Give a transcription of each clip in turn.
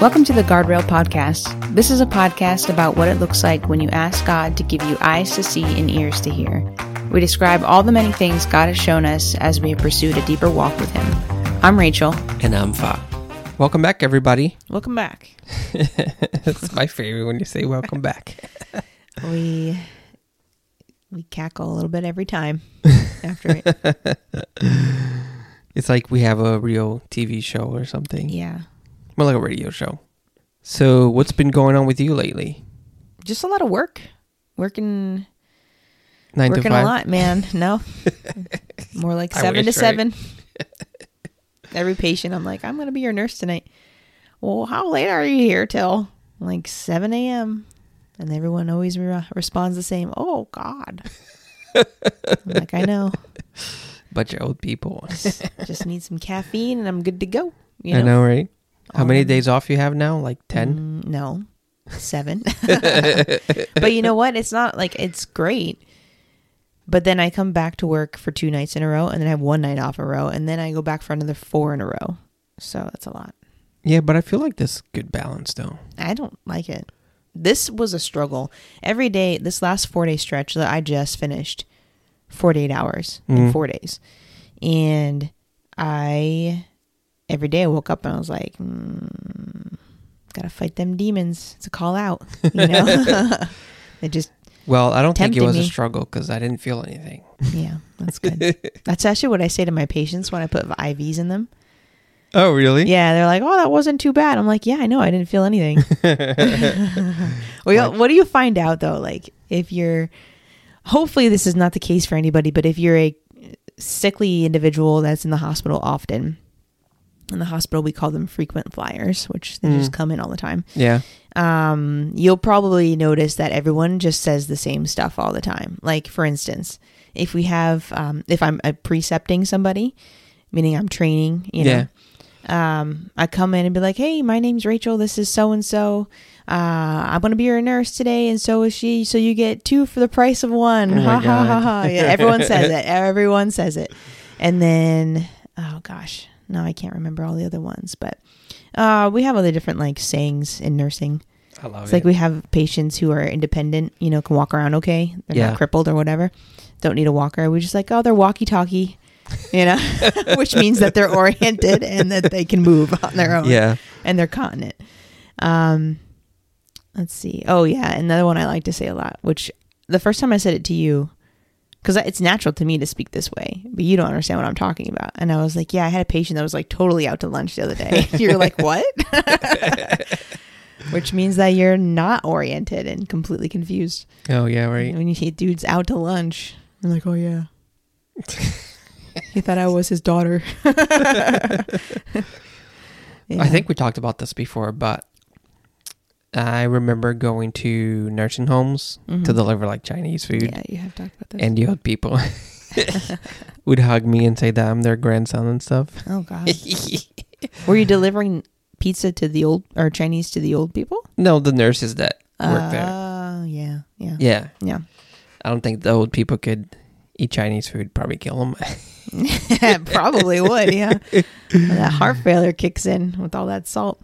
Welcome to the Guardrail Podcast. This is a podcast about what it looks like when you ask God to give you eyes to see and ears to hear. We describe all the many things God has shown us as we have pursued a deeper walk with Him. I'm Rachel. And I'm Fa. Welcome back, everybody. Welcome back. It's my favorite when you say welcome back. We we cackle a little bit every time after it. It's like we have a real TV show or something. Yeah. More like a radio show. So, what's been going on with you lately? Just a lot of work. Working Nine working to five. a lot, man. No. More like I 7 to wish, right? 7. Every patient I'm like, I'm going to be your nurse tonight. Well, how late are you here till? Like 7 a.m. And everyone always re- responds the same. Oh God. I'm like, I know. Bunch of old people. Just need some caffeine and I'm good to go. You I know, right? How many days off you have now? Like 10? Mm, no, seven. but you know what? It's not like it's great. But then I come back to work for two nights in a row, and then I have one night off a row, and then I go back for another four in a row. So that's a lot. Yeah, but I feel like this good balance though. I don't like it. This was a struggle. Every day, this last four day stretch that I just finished, 48 hours in Mhm. four days. And I, every day I woke up and I was like, mm, gotta fight them demons. It's a call out, you know? they just, Well, I don't think it was a struggle because I didn't feel anything. yeah, that's good. that's actually what I say to my patients when I put IVs in them. Oh, really? Yeah, they're like, "Oh, that wasn't too bad." I'm like, "Yeah, I know. I didn't feel anything." well, what do you find out though? Like, if you're, hopefully, this is not the case for anybody, but if you're a sickly individual that's in the hospital often, in the hospital we call them frequent flyers, which they just Mm. come in all the time. Yeah. Um, you'll probably notice that everyone just says the same stuff all the time. Like, for instance, if we have, um, if I'm uh, precepting somebody, meaning I'm training, you know, um, I come in and be like, "Hey, my name's Rachel. This is so and so. I'm gonna be your nurse today, and so is she. So you get two for the price of one." Oh ha ha ha ha. Yeah, everyone says it. Everyone says it. And then, oh gosh, no, I can't remember all the other ones, but uh, we have other different like sayings in nursing. I love It's it. like we have patients who are independent, you know, can walk around okay. They're Yeah. not crippled or whatever. Don't need a walker. We just like, oh, they're walkie talkie, you know, which means that they're oriented and that they can move on their own yeah. and they're continent. Um, let's see. Oh, yeah. Another one I like to say a lot, which the first time I said it to you, because it's natural to me to speak this way, but you don't understand what I'm talking about. And I was like, yeah, I had a patient that was like totally out to lunch the other day. You're like, what? Which means that you're not oriented and completely confused. Oh, yeah, right. When you see dudes out to lunch, I'm like, oh, yeah. he thought I was his daughter. Yeah. I think we talked about this before, but I remember going to nursing homes to Mhm. deliver like Chinese food, Yeah, you have talked about this. and the old people would hug me and say that I'm their grandson and stuff. oh, God. Were you delivering pizza to the old or Chinese to the old people? no, the nurses that work Oh, there. yeah, yeah, Yeah, yeah. I don't think the old people could eat Chinese food. Probably kill them. Probably would, yeah. That heart failure kicks in with all that salt.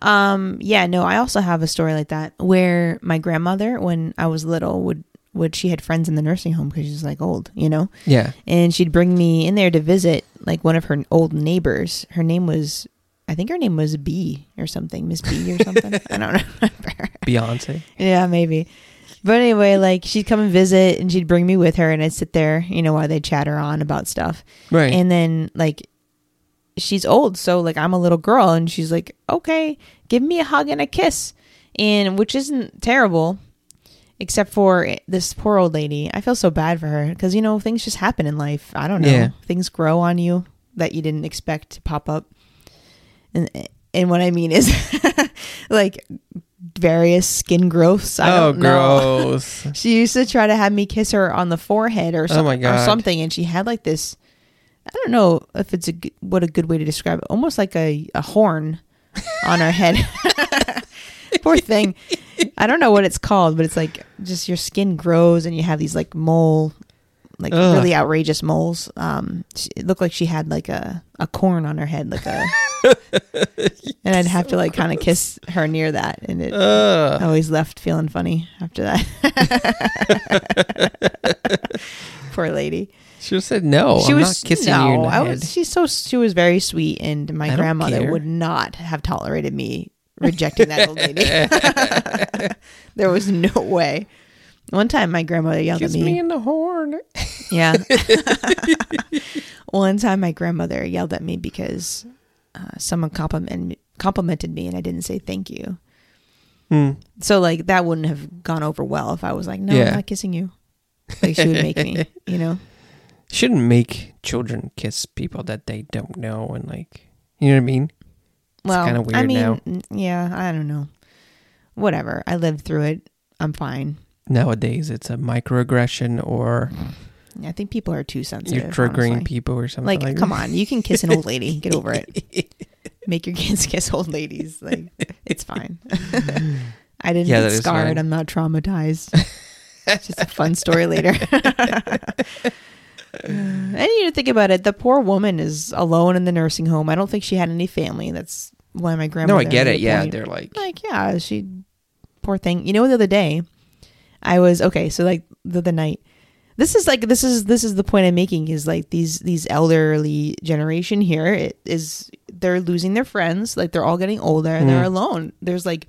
Um, yeah, no, I also have a story like that where my grandmother, when I was little, would would she had friends in the nursing home because she's like old, you know, yeah, and she'd bring me in there to visit like one of her old neighbors. Her name was, I think her name was B or something, Miss B or something. I don't remember. Beyonce. Yeah, maybe. But anyway, like she'd come and visit and she'd bring me with her and I'd sit there, you know, while they chatter on about stuff. Right. And then like she's old, so like I'm a little girl and she's like, "Okay, give me a hug and a kiss." And which isn't terrible except for this poor old lady. I feel so bad for her cuz you know, things just happen in life. I don't know. Yeah. Things grow on you that you didn't expect to pop up. And and what I mean is like various skin growths. I oh, don't know. gross. She used to try to have me kiss her on the forehead or, Oh some, my or something, and she had like this. I don't know if it's a g- what a good way to describe it. Almost like a, a horn on her head. Poor thing. I don't know what it's called, but it's like just your skin grows and you have these like mole like Ugh. really outrageous moles. Um, she, it looked like she had like a a corn on her head, like a, and I'd have to like kind of kiss her near that, and it Ugh. Always left feeling funny after that. Poor lady. She said no. she I'm was not kissing no, you in the I was, she's so she was very sweet, and my I grandmother would not have tolerated me rejecting that old lady. there was no way. One time, my grandmother yelled Kiss at me me. in the horn. Yeah. One time, my grandmother yelled at me because uh, someone compliment, complimented me, and I didn't say thank you. Hmm. So like that wouldn't have gone over well if I was like, no, Yeah. I'm not kissing you. Like she would make me, you know. Shouldn't make children kiss people that they don't know and like you know what I mean? Well, kinda I weird mean, now. n- yeah, I don't know. Whatever. I lived through it. I'm fine. Nowadays it's a microaggression or I think people are too sensitive. you're triggering honestly. people or something Like, like, come that. on, you can kiss an old lady. Get over it. Make your kids kiss old ladies. Like, it's fine. I didn't Yeah, get scarred. I'm not traumatized. it's just a fun story later. Uh, and you need to think about it. The poor woman is alone in the nursing home. I don't think she had any family. That's why my grandmother. No, I get it. Yeah, point. they're like like yeah she poor thing you know the other day i was okay so like the other night. This is like this is this is the point i'm making is like these these elderly generation here it is they're losing their friends like they're all getting older and they're Mm. alone. There's like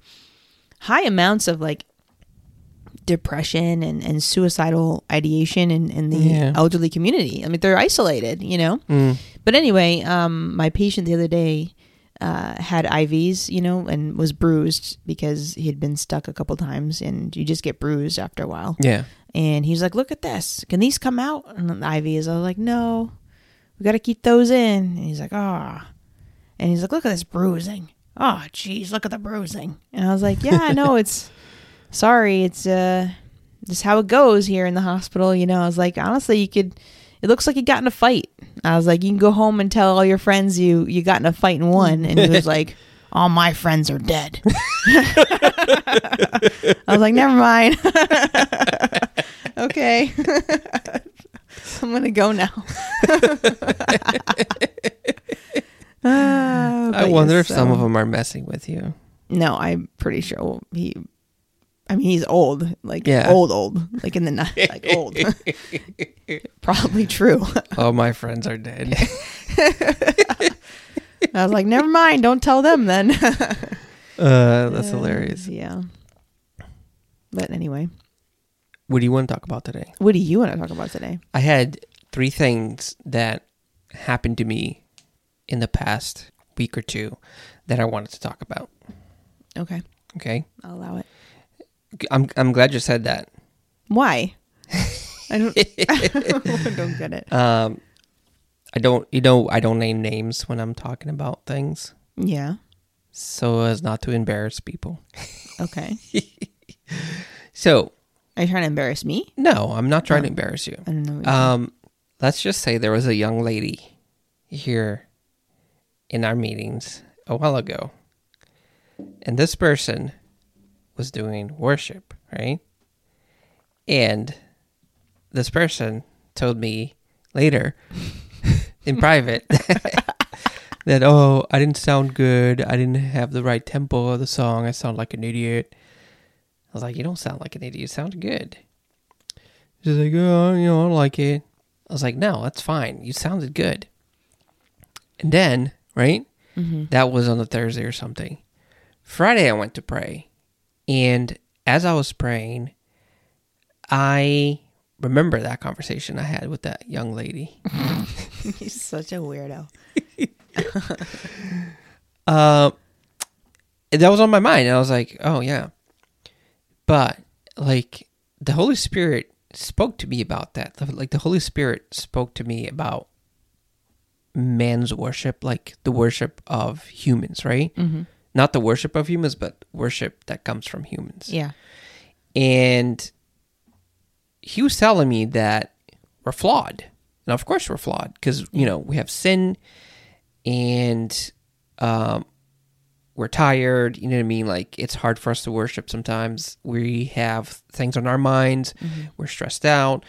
high amounts of like depression and, and suicidal ideation in, in the Yeah. elderly community. I mean they're isolated you know? Mm, but anyway, um, my patient the other day uh, had IVs, you know, and was bruised because he had been stuck a couple times, and you just get bruised after a while. yeah. And he's like, "Look at this! Can these come out?" And the IVs, I was like, "No, we got to keep those in." And he's like, "Ah," and he's like, "Look at this bruising! Oh, geez, look at the bruising!" And I was like, "Yeah, I know it's sorry, it's uh, just how it goes here in the hospital." You know, I was like, honestly, you could. It looks like you got in a fight. I was like, you can go home and tell all your friends you you got in a fight and won. And he was like, all my friends are dead. I was like, never mind. okay. I'm gonna go now. Ah, I wonder yes, if some so- of them are messing with you. No, I'm pretty sure he. I mean, he's old, like Yeah. old, old, like in the ni- like old. Probably true. All my friends are dead. I was like, never mind. Don't tell them then. uh, that's hilarious. Yeah. But anyway, What do you want to talk about today? what do you want to talk about today? I had three things that happened to me in the past week or two that I wanted to talk about. Okay, Okay, I'll allow it. I'm I'm glad you said that. Why? I don't. I don't get it. Um, I don't, you know, I don't name names when I'm talking about things, Yeah. so as not to embarrass people. Okay. So Are you trying to embarrass me? no, I'm not trying to Oh. embarrass you. I don't know. Um, let's just say there was a young lady here in our meetings a while ago, and this person was doing worship, right? And this person told me later in private that oh, I didn't sound good. I didn't have the right tempo of the song. I sound like an idiot. I was like, you don't sound like an idiot. You sound good. She's like, oh, you know, I like it. I was like, no, that's fine. You sounded good. And then, right? Mhm. That was on a Thursday or something. Friday, I went to pray. And as I was praying, I remember that conversation I had with that young lady. He's such a weirdo. Uh, that was on my mind. And I was like, oh, yeah. But, like, the Holy Spirit spoke to me about that. Like, the Holy Spirit spoke to me about man's worship, like the worship of humans, right? Mm-hmm. Not the worship of humans, but worship that comes from humans. Yeah. And he was telling me that we're flawed. And of course we're flawed because, you know, we have sin and um, we're tired. You know what I mean? Like it's hard for us to worship sometimes. We have things on our minds. We're stressed out.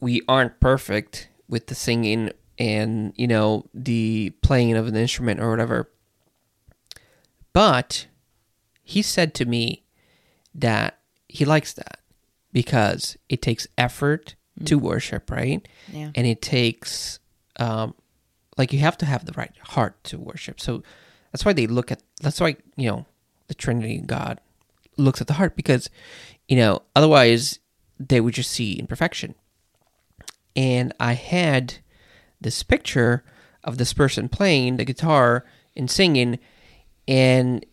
we aren't perfect with the singing and you know the playing of an instrument or whatever but he said to me that he likes that because it takes effort to worship right? Yeah. and it takes um like you have to have the right heart to worship. So that's why they look at that's why you know the trinity god looks at the heart because you know otherwise they would just see imperfection. And i had this picture of this person playing the guitar and singing and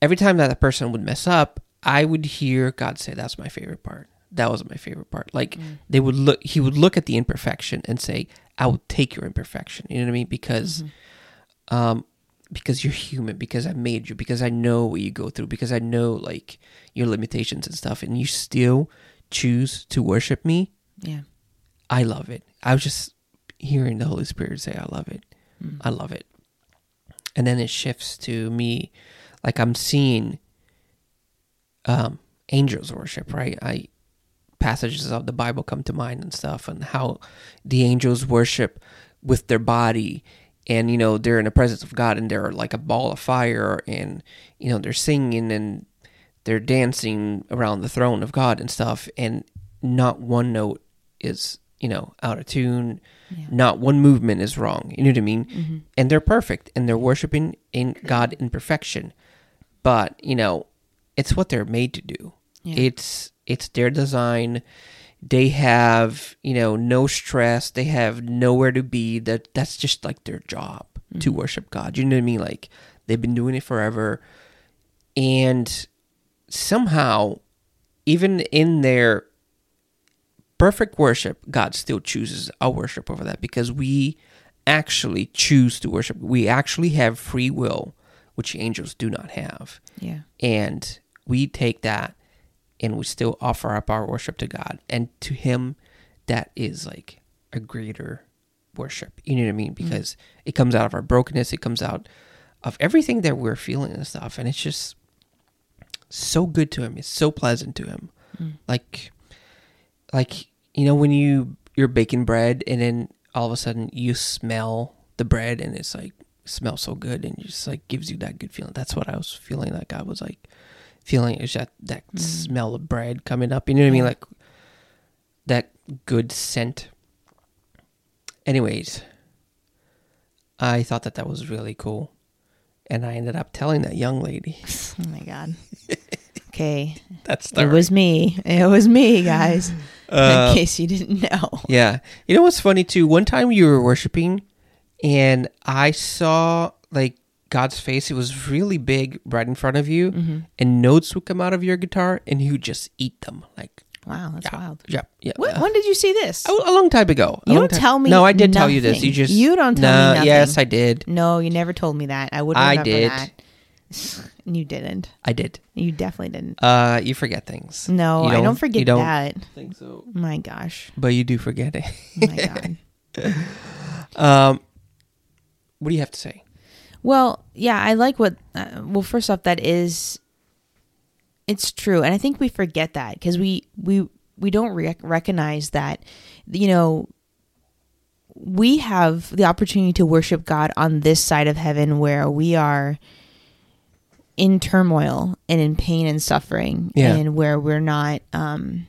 every time that the person would mess up i would hear god say that's my favorite part that was my favorite part like mm. they would look he would look at the imperfection and say i will take your imperfection you know what i mean because mm-hmm. um because you're human because i made you because i know what you go through because i know like your limitations and stuff and you still choose to worship me Yeah. I love it. I was just hearing the Holy Spirit say, I love it. Mm. I love it. And then it shifts to me like I'm seeing um angels worship, right? I passages of the Bible come to mind and stuff and how the angels worship with their body and you know they're in the presence of God and they're like a ball of fire and you know they're singing and they're dancing around the throne of God and stuff and not one note is you know out of tune. Not one movement is wrong. You know what I mean? Mm-hmm. And they're perfect and they're worshiping in God in perfection. But you know it's what they're made to do. Yeah. it's it's their design. They have you know no stress. They have nowhere to be. That that's just like their job to mm-hmm. worship god. You know what i mean? Like they've been doing it forever. And somehow even in their perfect worship god still chooses our worship over that because we actually choose to worship. We actually have free will which angels do not have. Yeah. and we take that and we still offer up our worship to God. And to him that is like a greater worship. You know what I mean? Mm. Because it comes out of our brokenness. It comes out of everything that we're feeling and stuff. And it's just so good to him. It's so pleasant to him. Mm. Like like you know when you you're baking bread and then all of a sudden you smell the bread and it's like smells so good and just like gives you that good feeling. That's what i was feeling like. I was like feeling is that that mm. smell of bread coming up. You know what i mean? Like that good scent. Anyways i thought that that was really cool. And i ended up telling that young lady. Oh my god. Okay. that's the It was me. It was me, guys. Uh, in case you didn't know. Yeah. You know what's funny too? One time you were worshiping and I saw like God's face. It was really big right in front of you Mm-hmm. and notes would come out of your guitar and you would just eat them. Like, Wow, that's yeah, wild. Yeah. Yeah. When, uh, when did you see this? a, a long time ago. A You don't time- tell me No, I did tell you this. You just You don't tell me No, nothing. Yes, I did. No, you never told me that. I would I did. that. You didn't. I did. You definitely didn't. Uh, you forget things. No, You I don't forget you don't that. Think so. My gosh. But you do forget it. Oh my god. Um, what do you have to say? Well, yeah, I like what. Uh, well, first off, that is, it's true, and I think we forget that because we we we don't rec- recognize that, you know, we have the opportunity to worship God on this side of heaven where we are in turmoil and in pain and suffering, Yeah. and where we're not. um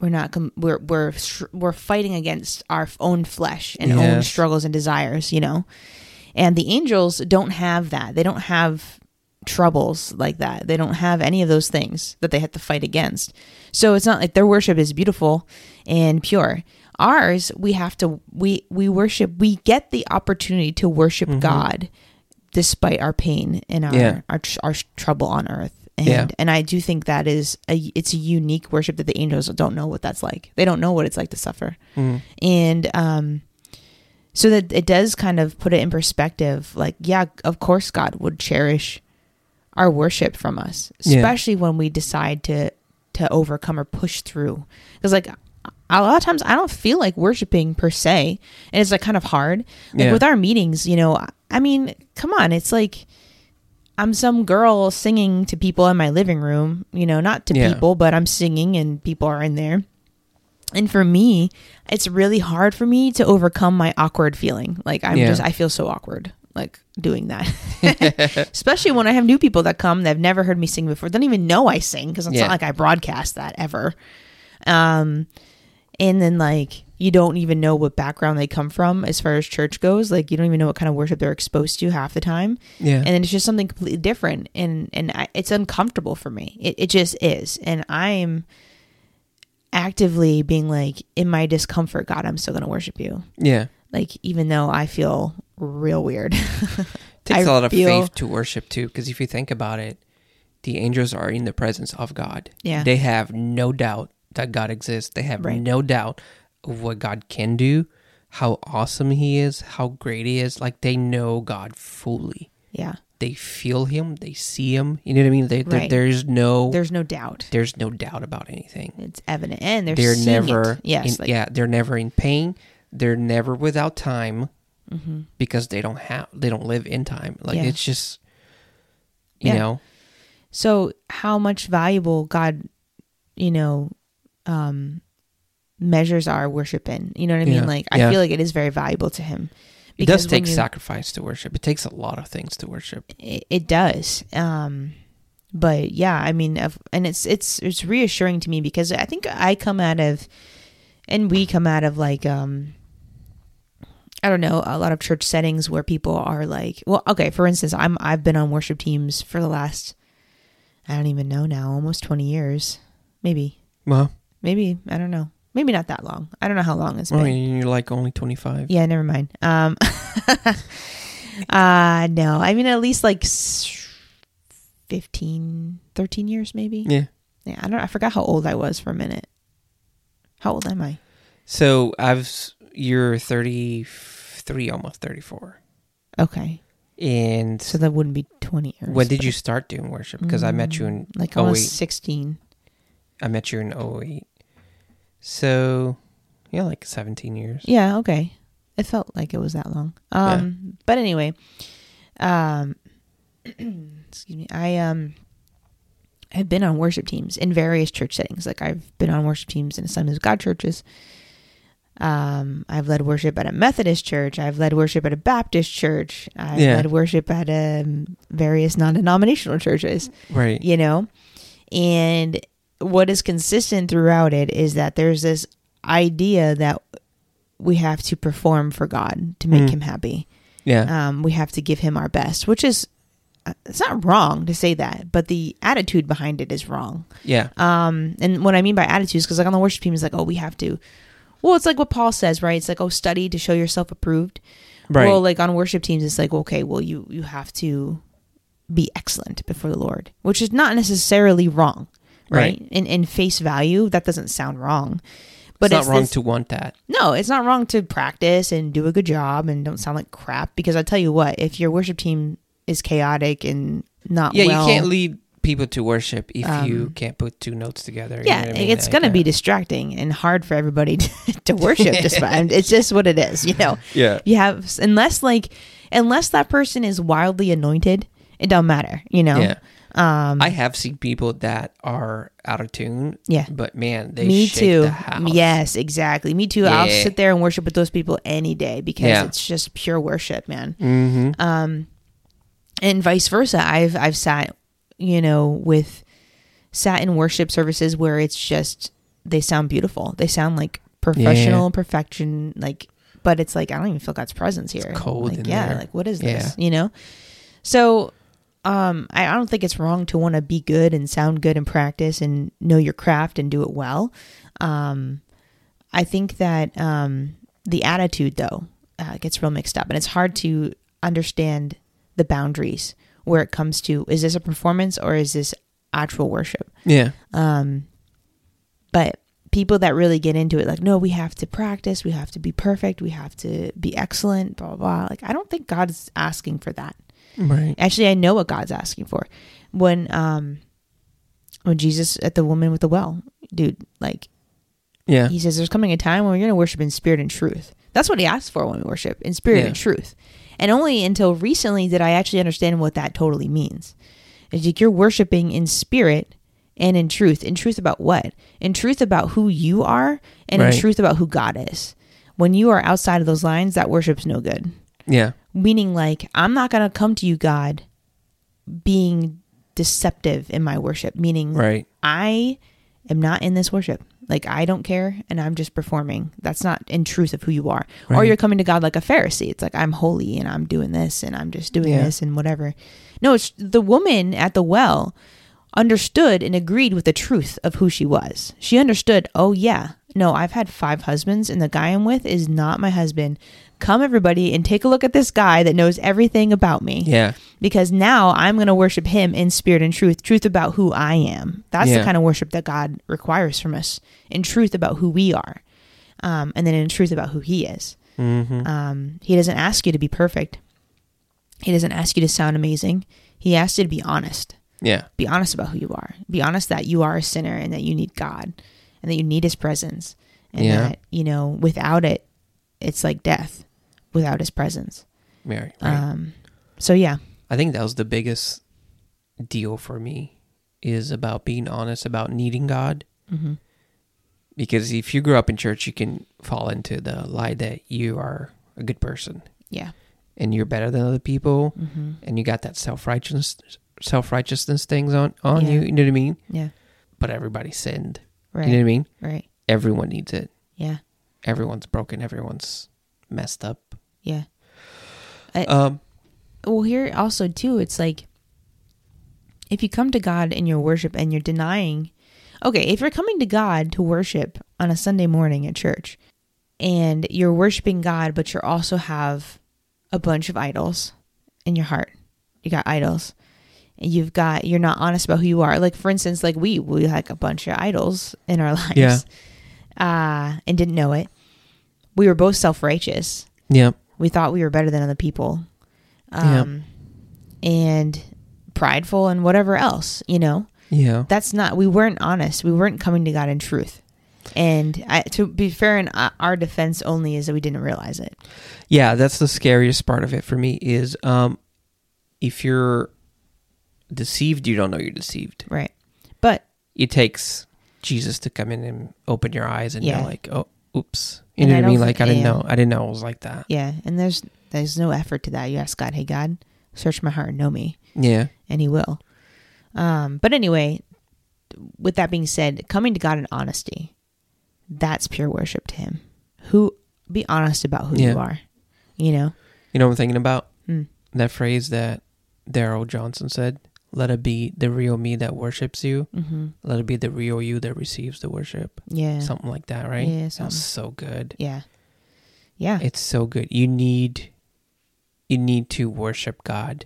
we're not com- we're we're we're fighting against our own flesh and own struggles and desires you know and the angels don't have that. They don't have troubles like that. They don't have any of those things that they have to fight against. So it's not like their worship is beautiful and pure. Ours, we have to we we worship we get the opportunity to worship God despite our pain and our. Yeah. our, our trouble on earth. And Yeah. and I do think that is a it's a unique worship that the angels don't know what that's like. They don't know what it's like to suffer Mm. and um so that it does kind of put it in perspective like yeah of course god would cherish our worship from us Yeah. especially when we decide to to overcome or push through because like a lot of times i don't feel like worshiping per se and it's like kind of hard like Yeah. with our meetings you know i mean come on it's like i'm some girl singing to people in my living room you know not to Yeah. people but i'm singing and people are in there And for me, it's really hard for me to overcome my awkward feeling. Like I'm Yeah. just I feel so awkward like doing that. Especially when I have new people that come that have never heard me sing before. Don't even know I sing because it's Yeah. not like I broadcast that ever. Um and then like you don't even know what background they come from as far as church goes. Like you don't even know what kind of worship they're exposed to half the time Yeah. and then it's just something completely different and and I, it's uncomfortable for me it, it just is and i'm actively being like in my discomfort god i'm still gonna worship you yeah. like even though i feel real weird takes I a lot of feel- faith to worship too because if you think about it the angels are in the presence of god Yeah. they have no doubt that god exists. They have Right. no doubt of what god can do how awesome he is how great he is. Like they know god fully. Yeah. They feel him. They see him. You know what i mean? They, Right. there's no there's no doubt. there's no doubt about anything. It's evident. And they're, they're never it. yes in- like, yeah they're never in pain. They're never without time Mm-hmm. because they don't have they don't live in time. Like Yeah. it's just you Yeah. know? So how much valuable god you know um measures our worship in. You know what i mean? Yeah. like i Yeah. feel like it is very valuable to him. It does take you- sacrifice to worship. It takes a lot of things to worship. It, it does. Um but yeah i mean of- and it's it's it's reassuring to me because i think i come out of and we come out of like um i don't know a lot of church settings where people are like well okay for instance i'm i've been on worship teams for the last i don't even know now almost 20 years maybe. Well maybe i don't know maybe not that long i don't know how long it's I been mean, you're like only 25 yeah, never mind. Um, uh, no, I mean, at least like s- 15, 13 years, maybe. yeah Yeah, I don't, I forgot how old I was for a minute. How old am I? so i've you're 33 almost 34 Okay. and So that wouldn't be 20 years. when did you start doing worship because i met you in Mm, Like oh almost wait 16. i met you in 08 so yeah like 17 years Yeah, okay. It felt like it was that long. Um, but anyway, um, excuse me. I um, have been on worship teams in various church settings. Like I've been on worship teams in Assemblies of God churches. Um, I've led worship at a Methodist church. I've led worship at a Baptist church. I've Yeah. led worship at um, various non-denominational churches right you know and what is consistent throughout it is that there's this idea that we have to perform for god to make Mm. him happy. Yeah. Um, we have to give him our best which is uh, it's not wrong to say that but the attitude behind it is wrong. Yeah. Um, and what i mean by attitudes because like on the worship team it's like oh we have to well it's like what paul says right? It's like oh study to show yourself approved. Right. Well, like on worship teams, it's like okay, well you you have to be excellent before the Lord, which is not necessarily wrong, right? Right. In in face value, that doesn't sound wrong, but it's not wrong this- to want that no, it's not wrong to practice and do a good job and don't sound like crap. Because I tell you what, if your worship team is chaotic and not yeah well, you can't lead people to worship if you Um, can't put two notes together you yeah, I mean? it's Like, gonna uh, be distracting and hard for everybody to, to worship. despite it's just what it is, you know. yeah you have unless like unless that person is wildly anointed it don't matter you know yeah um I have seen people that are out of tune, yeah. but man, they me too. yes exactly. Me too. I'll sit there and worship with those people any day because Yeah. it's just pure worship man. Mm-hmm. um and vice versa. I've i've sat you know with sat in worship services where it's just they sound beautiful. They sound like professional perfection like but it's like i don't even feel god's presence here. Cold like in yeah there. like what is Yeah. this you know? So um I, don't think it's wrong to want to be good and sound good and practice and know your craft and do it well. Um i think that um the attitude though uh, gets real mixed up and it's hard to understand the boundaries where it comes to is this a performance or is this actual worship? Yeah, um but people that really get into it like no we have to practice we have to be perfect we have to be excellent blah blah blah like i don't think god's asking for that right. actually i know what god's asking for when um when jesus at the woman with the well dude like Yeah, he says there's coming a time when we're going to worship in spirit and truth that's what he asks for when we worship in spirit Yeah. and truth and only until recently did i actually understand what that totally means it's like you're worshiping in spirit and in truth. In truth about what? In truth about who you are and Right. in truth about who God is. When you are outside of those lines, that worship's no good. Yeah. Meaning, like, I'm not going to come to you, God, being deceptive in my worship. Meaning, Right. I am not in this worship. Like, I don't care and I'm just performing. That's not in truth of who you are. Or you're coming to God like a Pharisee. It's like, I'm holy and I'm doing this and I'm just doing Yeah. this and whatever. No, it's the woman at the well understood and agreed with the truth of who she was. She understood, oh, yeah, no, I've had five husbands and the guy I'm with is not my husband. Come, everybody, and take a look at this guy that knows everything about me Yeah. because now I'm going to worship him in spirit and truth, truth about who I am. That's Yeah. the kind of worship that God requires from us, in truth about who we are, um, and then in truth about who He is. Mm-hmm. Um, he doesn't ask you to be perfect. He doesn't ask you to sound amazing. He asks you to be honest. Yeah. Be honest about who you are. Be honest that you are a sinner and that you need God and that you need His presence, and Yeah. that you know without it, it's like death without His presence. Yeah. Right. Um, so yeah, I think that was the biggest deal for me is about being honest about needing God. hmm Because if you grew up in church, you can fall into the lie that you are a good person yeah, and you're better than other people, hmm and you got that self righteousness self righteousness things on on Yeah. you. You know what I mean? yeah, But everybody sinned. right, You know what I mean? right, Everyone needs it. yeah, Everyone's broken. Everyone's messed up. Yeah. I- Um. well here also too it's like if you come to god in your worship and you're denying okay if you're coming to god to worship on a sunday morning at church and you're worshiping god but you also have a bunch of idols in your heart you got idols and you've got you're not honest about who you are like for instance like we we like a bunch of idols in our lives Yeah. uh and didn't know it we were both self-righteous Yeah. We thought we were better than other people um and prideful and whatever else you know Yeah. that's not we weren't honest we weren't coming to god in truth and I, to be fair in our defense only is that we didn't realize it Yeah, that's the scariest part of it for me is um if you're deceived, you don't know you're deceived. right but It takes Jesus to come in and open your eyes and Yeah. you're like, "Oh, oops." You And know I what I mean? Like I didn't yeah. know. I didn't know it was like that. yeah and there's there's no effort to that you ask god hey god search my heart and know me Yeah. and he will um but anyway with that being said coming to god in honesty that's pure worship to him who be honest about who you are you know You know what I'm thinking about? Hmm. That phrase that Daryl Johnson said, "Let it be the real me that worships you. mm-hmm. Let it be the real you that receives the worship." yeah Something like that, right? Yeah, Sounds so good. yeah yeah It's so good. You need you need to worship God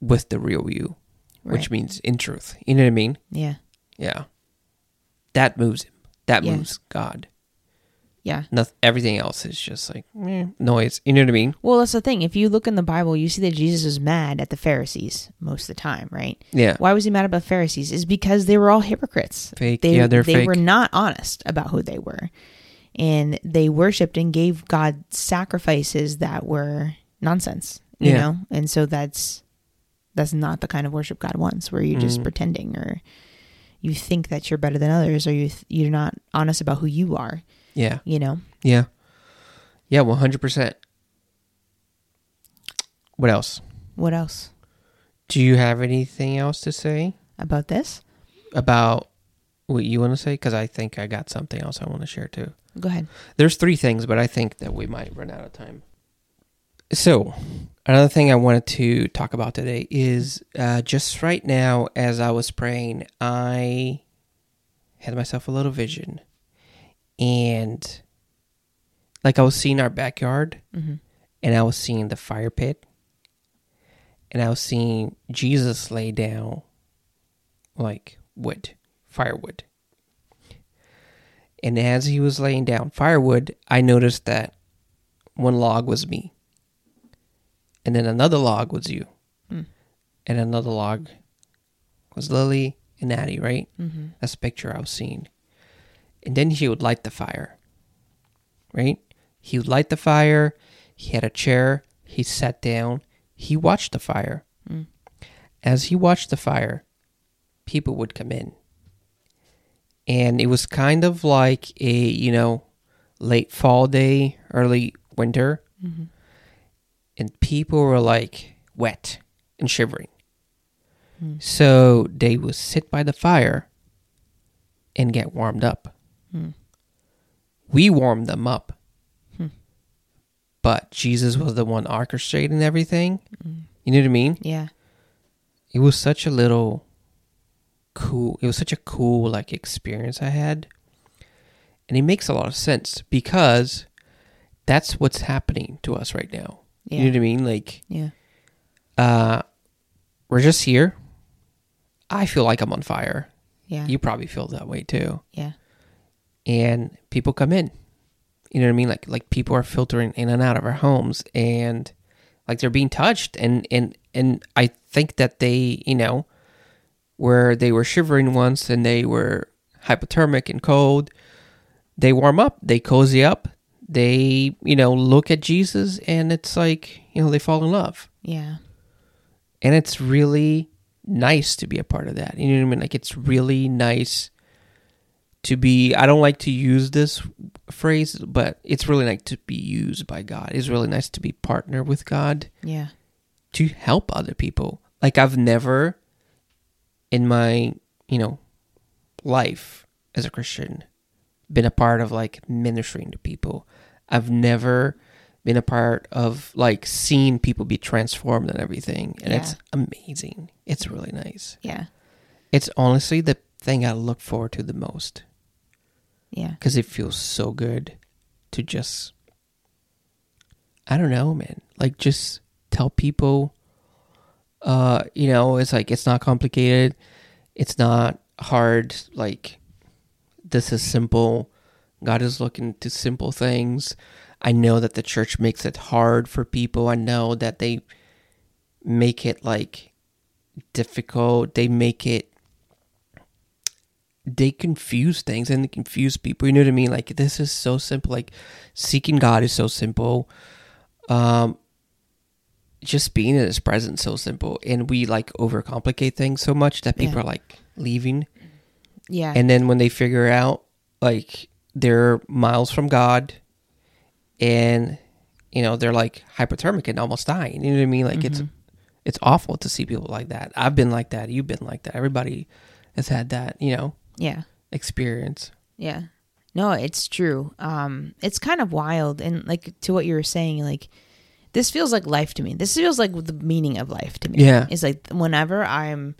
with the real you, which means in truth. You know what I mean? yeah Yeah. That moves him. That Yeah. moves God. Yeah Nothing, everything else is just like eh, noise. You know what I mean? well that's the thing if you look in the bible you see that jesus was mad at the pharisees most of the time right Yeah. why was he mad about pharisees is because they were all hypocrites Fake. they, yeah, they're they fake. were not honest about who they were and they worshipped and gave god sacrifices that were nonsense you Yeah. know and so that's that's not the kind of worship god wants where you're just Mhm. pretending or you think that you're better than others or you th- you're not honest about who you are yeah. you know Yeah. Yeah, 100%. What else? what else Do you have anything else to say about this about what you want to say? Because I think I got something else I want to share too. go ahead There's three things, but I think that we might run out of time. So, another thing I wanted to talk about today is uh, just right now, as I was praying, I had myself a little vision. And like I was seeing our backyard, mm-hmm. and I was seeing the fire pit, and I was seeing Jesus lay down like wood, firewood. And as he was laying down firewood, I noticed that one log was me, and then another log was you, Mm. and another log was Lily and Addie, right? Mm-hmm. That's the picture I was seeing. And then he would light the fire. Right? He would light the fire. He had a chair. He sat down. He watched the fire. Mm. As he watched the fire, people would come in. And it was kind of like a, you know, late fall day, early winter. Mm-hmm. And people were like wet and shivering. Hmm. So they would sit by the fire and get warmed up. Hmm. We warmed them up. Hmm. But Jesus was the one orchestrating everything. Mm. You know what I mean? Yeah. It was such a little cool. It was such a cool like experience I had. And it makes a lot of sense because that's what's happening to us right now. Yeah. You know what I mean? Like Yeah. uh we're just here. I feel like I'm on fire. Yeah. You probably feel that way too. yeah. And people come in. You know what I mean? Like like people are filtering in and out of our homes and like they're being touched and and and I think that they, you know, where they were shivering once and they were hypothermic and cold, they warm up, they cozy up, they, you know, look at Jesus and it's like, you know, they fall in love. Yeah. And it's really nice to be a part of that. You know what I mean? Like it's really nice to be I don't like to use this phrase, but it's really nice to be used by God. It's really nice to be partner with God Yeah. to help other people. Like I've never in my, you know, life as a Christian been a part of like ministering to people. I've never been a part of like seeing people be transformed and everything. And it's amazing. It's really nice. Yeah. It's honestly the thing I look forward to the most Yeah. because it feels so good to just I don't know, man. Like just tell people uh, you know, it's like it's not complicated. It's not hard like this is simple. God is looking to simple things. I know that the church makes it hard for people. I know that they make it like difficult. They make it they confuse things and they confuse people. You know what I mean? Like this is so simple. Like seeking God is so simple. Um just being in his presence so simple. And we like overcomplicate things so much that people Yeah. are like leaving. Yeah. And then when they figure out like they're miles from God and you know, they're like hypothermic and almost dying. You know what I mean? Like it's Mhm. it's awful to see people like that. I've been like that. You've been like that. Everybody has had that, you know, yeah. experience. Yeah. No, it's true. Um, it's kind of wild, and like to what you were saying, like this feels like life to me. This feels like the meaning of life to me. Yeah. It's like whenever I'm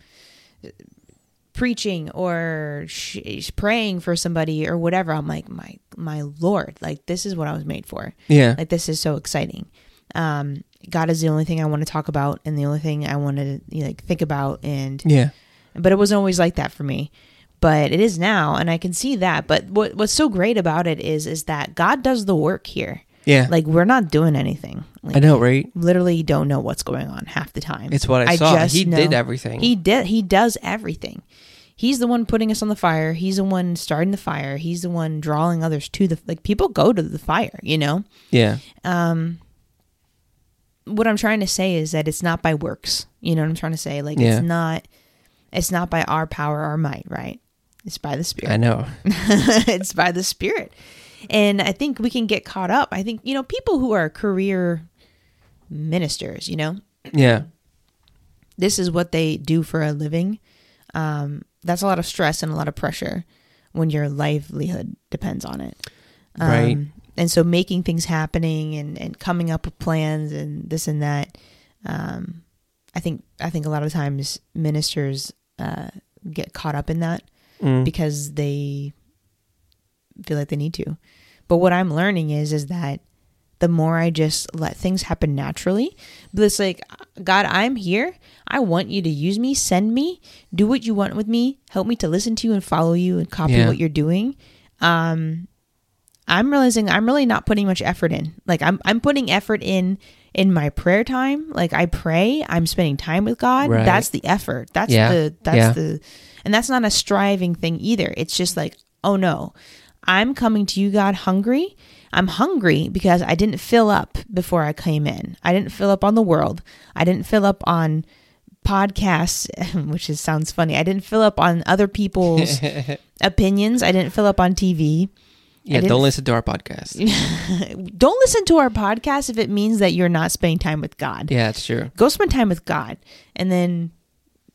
preaching or sh- praying for somebody or whatever, I'm like, my my Lord, like this is what I was made for. Yeah. Like this is so exciting. Um, God is the only thing I want to talk about, and the only thing I want to you know, like think about, and Yeah. but it wasn't always like that for me but it is now and i can see that but what what's so great about it is is that god does the work here Yeah. like we're not doing anything like, I know, right? literally don't know what's going on half the time It's what I, I saw. just He know- did everything. he did he does everything he's the one putting us on the fire he's the one starting the fire he's the one drawing others to the like people go to the fire you know yeah. um what i'm trying to say is that it's not by works you know what i'm trying to say like Yeah. it's not it's not by our power or might right it's by the spirit. I know. it's by the spirit. And i think we can get caught up. I think you know people who are career ministers you know? Yeah. this is what they do for a living. Um, that's a lot of stress and a lot of pressure when your livelihood depends on it. Um, Right. and so making things happening and, and coming up with plans and this and that um, i think i think a lot of times ministers uh, get caught up in that Mm. because they feel like they need to. But what I'm learning is is that the more I just let things happen naturally, but it's like God, I'm here. I want you to use me, send me, do what you want with me, help me to listen to you and follow you and copy Yeah. what you're doing. Um I'm realizing I'm really not putting much effort in. Like I'm I'm putting effort in in my prayer time. Like I pray, I'm spending time with God. Right. That's the effort. That's Yeah. the that's Yeah. the and that's not a striving thing either. It's just like, oh no, I'm coming to you, God, hungry. I'm hungry because I didn't fill up before I came in. I didn't fill up on the world. I didn't fill up on podcasts, which is sounds funny. I didn't fill up on other people's opinions. I didn't fill up on TV. yeah, don't listen to our podcast. Don't listen to our podcast if it means that you're not spending time with God. Yeah, it's true. Go spend time with God, and then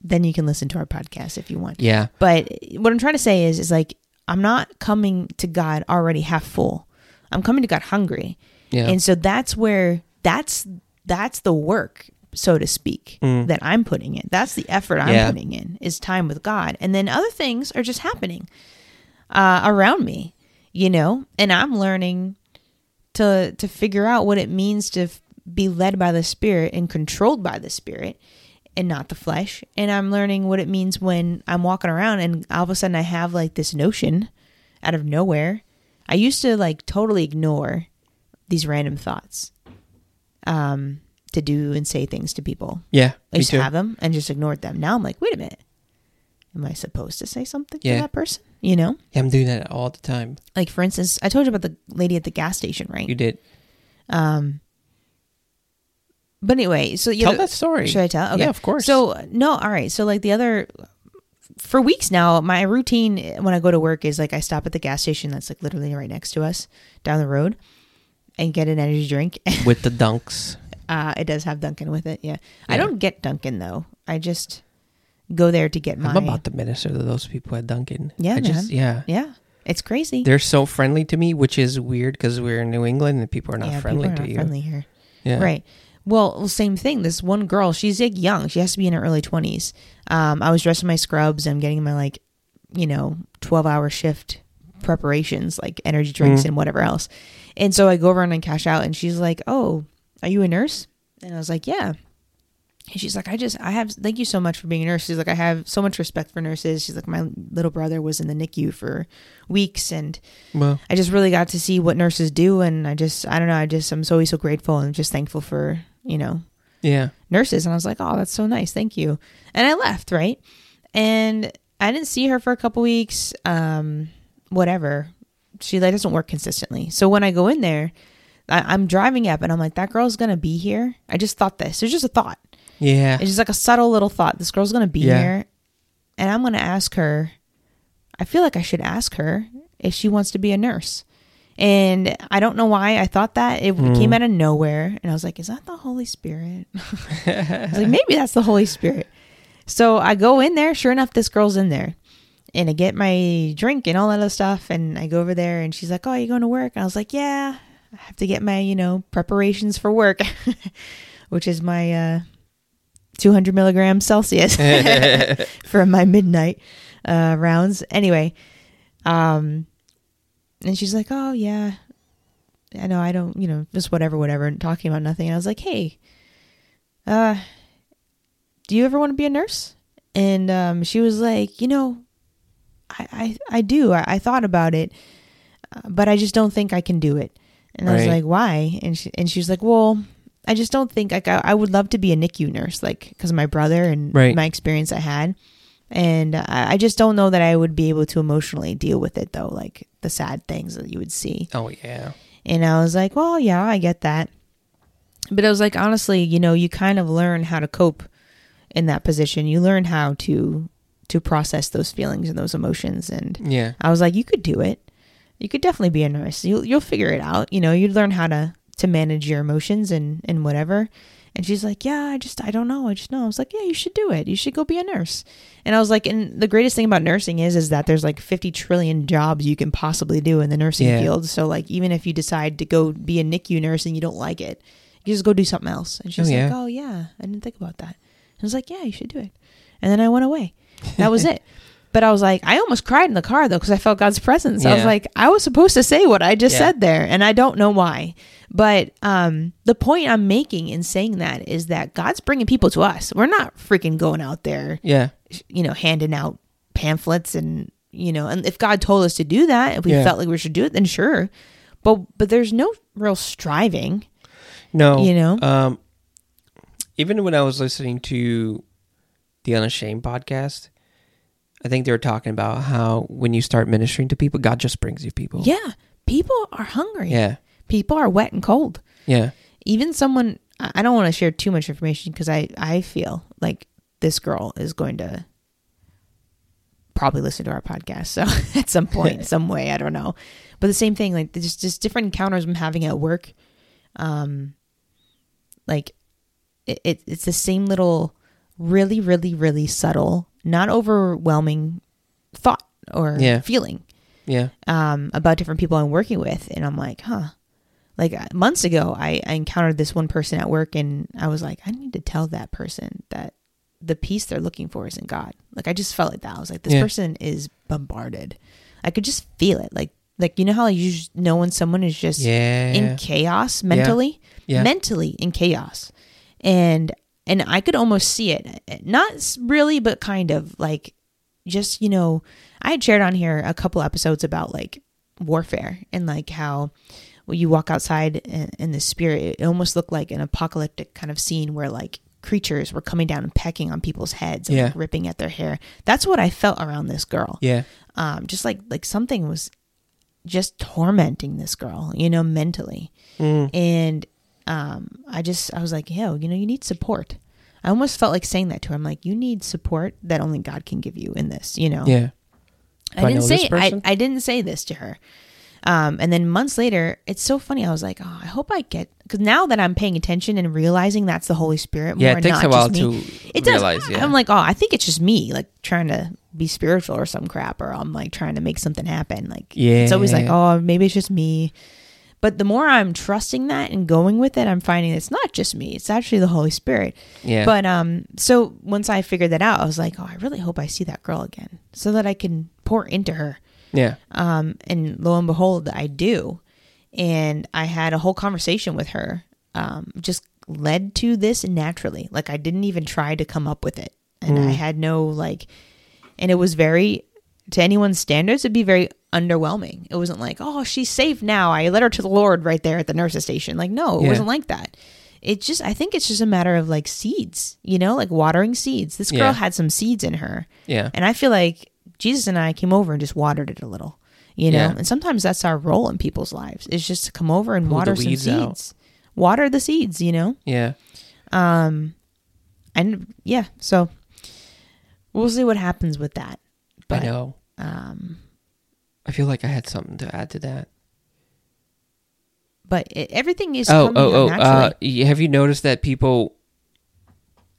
then you can listen to our podcast if you want. Yeah. But what I'm trying to say is, is like I'm not coming to God already half full. I'm coming to God hungry, Yeah. and so that's where that's that's the work, so to speak, that I'm putting in. That's the effort I'm Mm. Yeah. putting in is time with God, and then other things are just happening uh, around me, you know, and I'm learning to to figure out what it means to f- be led by the Spirit and controlled by the Spirit and not the flesh. And I'm learning what it means when I'm walking around and all of a sudden I have like this notion out of nowhere. I used to like totally ignore these random thoughts um, to do and say things to people. yeah. I used too. to have them and just ignored them. Now I'm like, wait a minute. Am I supposed to say something Yeah. to that person? You know? Yeah, I'm doing that all the time. Like for instance, I told you about the lady at the gas station, right? You did. Um but anyway, so you Tell know, that story. Should I tell? Okay. Yeah, of course. So no, all right. So like the other for weeks now, my routine when I go to work is like I stop at the gas station that's like literally right next to us down the road and get an energy drink. With the dunks. uh it does have Dunkin' with it, yeah. I don't get Dunkin' though. I just go there to get my I'm about to minister to those people at Dunkin'. Yeah, I just, yeah. Yeah. It's crazy. They're so friendly to me, which is weird because we're in New England and people are not yeah, friendly are to you. friendly here. Yeah. Right. Well, same thing. This one girl, she's like young. She has to be in her early twenties. Um, I was dressed in my scrubs. I'm getting my like, you know, twelve hour shift preparations, like energy drinks Mhm. and whatever else. And so I go over and I cash out, and she's like, "Oh, are you a nurse?" And I was like, "Yeah." And she's like, I just, I have, thank you so much for being a nurse. She's like, I have so much respect for nurses. She's like, my little brother was in the NICU for weeks and Well, I just really got to see what nurses do. And I just, I don't know, I just, I'm so, always so grateful and just thankful for, you know, yeah. nurses. And I was like, oh, that's so nice. Thank you. And I left, right? And I didn't see her for a couple weeks. Um, whatever. She like doesn't work consistently. So when I go in there, I, I'm driving up and I'm like, that girl's gonna be here. I just thought this. It's just a thought. Yeah. It's just like a subtle little thought. This girl's gonna be Yeah. here, and I'm gonna ask her. I feel like I should ask her if she wants to be a nurse. And I don't know why I thought that. It Mm. came out of nowhere. And I was like, is that the Holy Spirit? I was like, maybe that's the Holy Spirit. So I go in there. Sure enough, this girl's in there. And I get my drink and all that other stuff. And I go over there and she's like, oh, you going to work? And I was like, yeah, I have to get my, you know, preparations for work, which is my uh, 200 milligrams Celsius for my midnight uh, rounds. Anyway, um, and she's like, "Oh yeah, I know. I don't, you know, just whatever, whatever." And talking about nothing. And I was like, "Hey, uh, do you ever want to be a nurse?" And um, she was like, "You know, I I, I do. I, I thought about it, uh, but I just don't think I can do it." And I was like, "Why?" And she and she was like, "Well." I just don't think like I, I would love to be a NICU nurse, like because of my brother and Right. my experience I had, and I, I just don't know that I would be able to emotionally deal with it though, like the sad things that you would see. oh, yeah. And I was like, well, yeah, I get that, but I was like, honestly, you know, you kind of learn how to cope in that position. You learn how to to process those feelings and those emotions, and Yeah. I was like, you could do it. You could definitely be a nurse. You'll you'll figure it out. You know, you'd learn how to to manage your emotions and and whatever. And she's like, yeah, I just I don't know. I just know. I was like, yeah, you should do it. You should go be a nurse. And I was like, and the greatest thing about nursing is is that there's like 50 trillion jobs you can possibly do in the nursing Yeah. field. So like even if you decide to go be a NICU nurse and you don't like it, you just go do something else. And she's Oh, like, oh yeah, I didn't think about that. And I was like, yeah, you should do it. And then I went away. That was it. But I was like, I almost cried in the car though because I felt God's presence. I was like, I was supposed to say what I just Yeah. said there, and I don't know why. But um, the point I'm making in saying that is that God's bringing people to us. We're not freaking going out there, Yeah. you know, handing out pamphlets and you know, and if God told us to do that, if we Yeah. felt like we should do it, then sure. But but there's no real striving. No. You know? Um, even when I was listening to the Unashamed podcast, I think they were talking about how when you start ministering to people, God just brings you people. Yeah, people are hungry. Yeah. people are wet and cold. Yeah. even someone I don't want to share too much information because I I feel like this girl is going to probably listen to our podcast. So at some point, some way, I don't know. But the same thing, like just just different encounters I'm having at work. Um, like it, it it's the same little, really, really, really subtle, not overwhelming thought or Yeah. feeling Yeah. um, about different people I'm working with, and I'm like, huh. Like uh, months ago, I, I encountered this one person at work, and I was like, I need to tell that person that the peace they're looking for is in God. Like I just felt like that. I was like, this Yeah. person is bombarded. I could just feel it. Like like you know how you know when someone is just Yeah. in chaos mentally, Yeah. mentally in chaos, and and I could almost see it. Not really, but kind of like just you know, I had shared on here a couple episodes about like warfare and like how when you walk outside in, the spirit, it almost looked like an apocalyptic kind of scene where like creatures were coming down and pecking on people's heads and Yeah. like, ripping at their hair. That's what I felt around this girl yeah. um, just like like something was just tormenting this girl, you know, mentally. Mm. And um, I just I was like, yo, you know, you need support. I almost felt like saying that to her. I'm like, you need support that only God can give you in this, you know. Yeah. I Do I didn't say this I? I didn't say this to her. Um, and then months later, it's so funny. I was like, oh, I hope I get because now that I'm paying attention and realizing that's the Holy Spirit more, Yeah. It takes not a while me. to It does. realize. Yeah. I'm like, oh, I think it's just me, like trying to be spiritual or some crap, or I'm like trying to make something happen. Like, yeah, it's always like, oh, maybe it's just me. But the more I'm trusting that and going with it, I'm finding it's not just me; it's actually the Holy Spirit. yeah. But um, so once I figured that out, I was like, oh, I really hope I see that girl again, so that I can pour into her. yeah. Um, and lo and behold, I do. And I had a whole conversation with her, um, just led to this naturally. Like I didn't even try to come up with it. And I had no like, and it was very, to anyone's standards, it'd be very underwhelming. It wasn't like, oh, she's safe now. I led her to the Lord right there at the nurse's station. Like, no, it Yeah. wasn't like that. It just, I think it's just a matter of like seeds, you know, like watering seeds. This girl Yeah. had some seeds in her. Yeah. And I feel like Jesus and I came over and just watered it a little, you know? Yeah. And sometimes that's our role in people's lives is just to come over and Pull water some weeds out. seeds. Water the seeds, you know? Yeah. Um and yeah, so we'll see what happens with that. But I know. um I feel like I had something to add to that. but it, everything is Oh, coming oh, oh. Uh, have you noticed that people?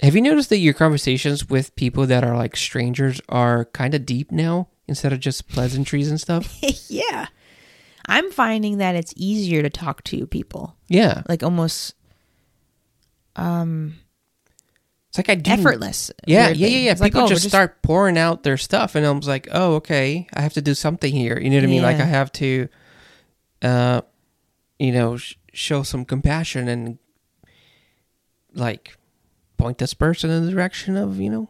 Have you noticed that your conversations with people that are like strangers are kind of deep now instead of just pleasantries and stuff? yeah. I'm finding that it's easier to talk to people. Yeah, Like almost um it's like I do. effortless. Yeah, yeah, yeah, yeah. It's like, People oh, we're just, start pouring out their stuff, and I was like, "Oh, okay, I have to do something here." You know what I mean? Like I have to, uh, you know, sh- show some compassion and like point this person in the direction of you know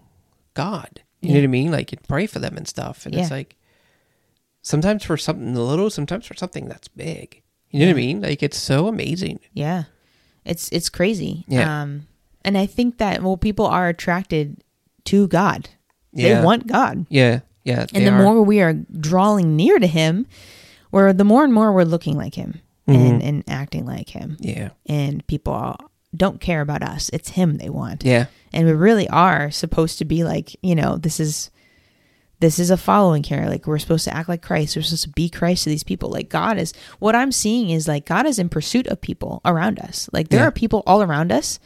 God. You know what I mean? Like and pray for them and stuff. And it's like sometimes for something little, sometimes for something that's big. You know what I mean? Like it's so amazing. Yeah. It's it's crazy. Yeah. Um and I think that well people are attracted to God. Yeah. They want God. Yeah, yeah. And the are. more we are drawing near to him, where the more and more we're looking like him and, Mhm. and acting like him. yeah, And people don't care about us. It's him they want. yeah, And we really are supposed to be like, you know, this is this is a following here. Like we're supposed to act like Christ. We're supposed to be Christ to these people. Like God is what I'm seeing is like God is in pursuit of people around us. Like there Yeah. are people all around us.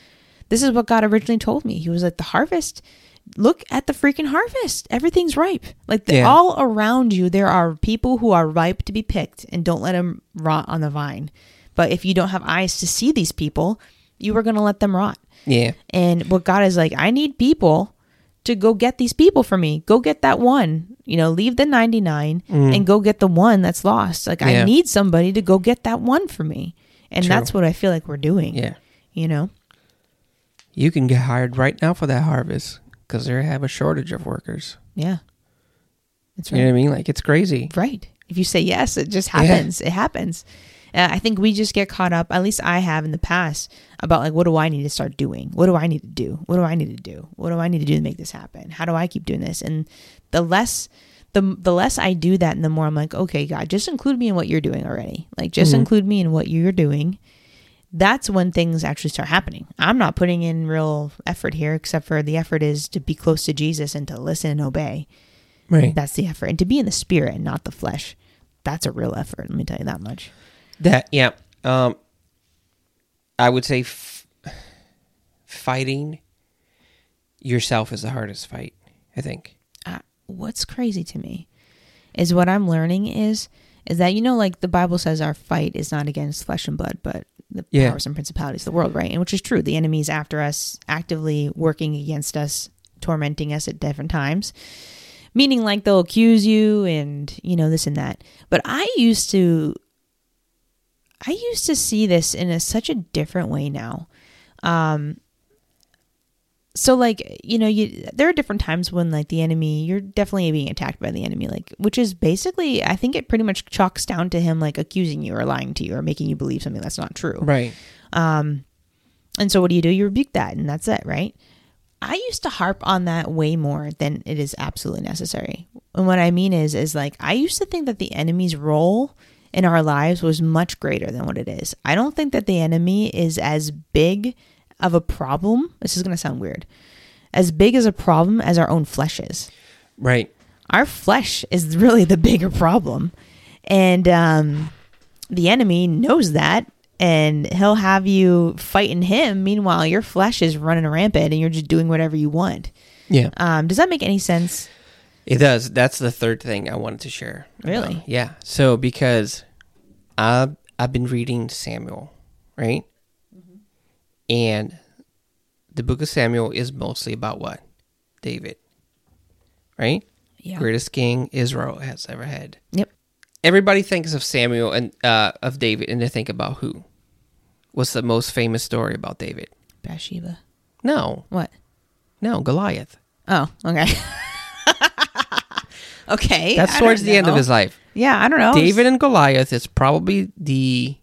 This is what God originally told me. He was like the harvest. Look at the freaking harvest. Everything's ripe. Like the, Yeah. all around you, there are people who are ripe to be picked, and don't let them rot on the vine. But if you don't have eyes to see these people, you are going to let them rot. yeah, And what God is like, I need people to go get these people for me. Go get that one. You know, leave the 99 and go get the one that's lost. Like, I Mm. Need somebody to go get that one for me. And True. that's what I feel like we're doing. yeah. You know? You can get hired right now for that harvest because they have a shortage of workers. Yeah. That's You right. know what I mean? Like it's crazy. Right. If you say yes, it just Yeah. happens. It happens. Uh, I think we just get caught up, at least I have in the past, about like, what do I need to start doing? What do I need to do? What do I need to do? What do I need to do to make this happen? How do I keep doing this? And the less, the the less I do that, and the more I'm like, okay, God, just include me in what you're doing already. Like, just Mhm. include me in what you're doing. That's when things actually start happening. I'm not putting in real effort here, except for the effort is to be close to Jesus and to listen and obey. Right. That's the effort. And to be in the spirit and not the flesh. That's a real effort. Let me tell you that much. That yeah. Um, I would say f- fighting yourself is the hardest fight. I think. Uh, what's crazy to me is what I'm learning is is that you know like the Bible says our fight is not against flesh and blood, but the Yeah. powers and principalities of the world, right? And which is true. The enemy is after us, actively working against us, tormenting us at different times. Meaning like they'll accuse you and you know this and that. But I used to I used to see this in a such a different way now. Um so like you know you there are different times when like the enemy you're definitely being attacked by the enemy like which is basically i think it pretty much chalks down to him like accusing you or lying to you or making you believe something that's not true. Right. um and so what do you do? You rebuke that and that's it right? I used to harp on that way more than it is absolutely necessary. And what i mean is is like i used to think that the enemy's role in our lives was much greater than what it is. I don't think that the enemy is as big of a problem this is going to sound weird as big as a problem as our own flesh is Right. our flesh is really the bigger problem and um, the enemy knows that and he'll have you fighting him meanwhile your flesh is running rampant and you're just doing whatever you want Yeah. um, does that make any sense It does. That's the third thing I wanted to share. Really? about. Yeah. So because I've I've been reading Samuel, right? And the book of Samuel is mostly about what? David. Right? yeah Greatest king Israel has ever had. yep Everybody thinks of Samuel and uh, of David and they think about who? What's the most famous story about David? bathsheba No. what No, Goliath. oh okay okay That's towards the end of his life. yeah i don't know David and Goliath is probably the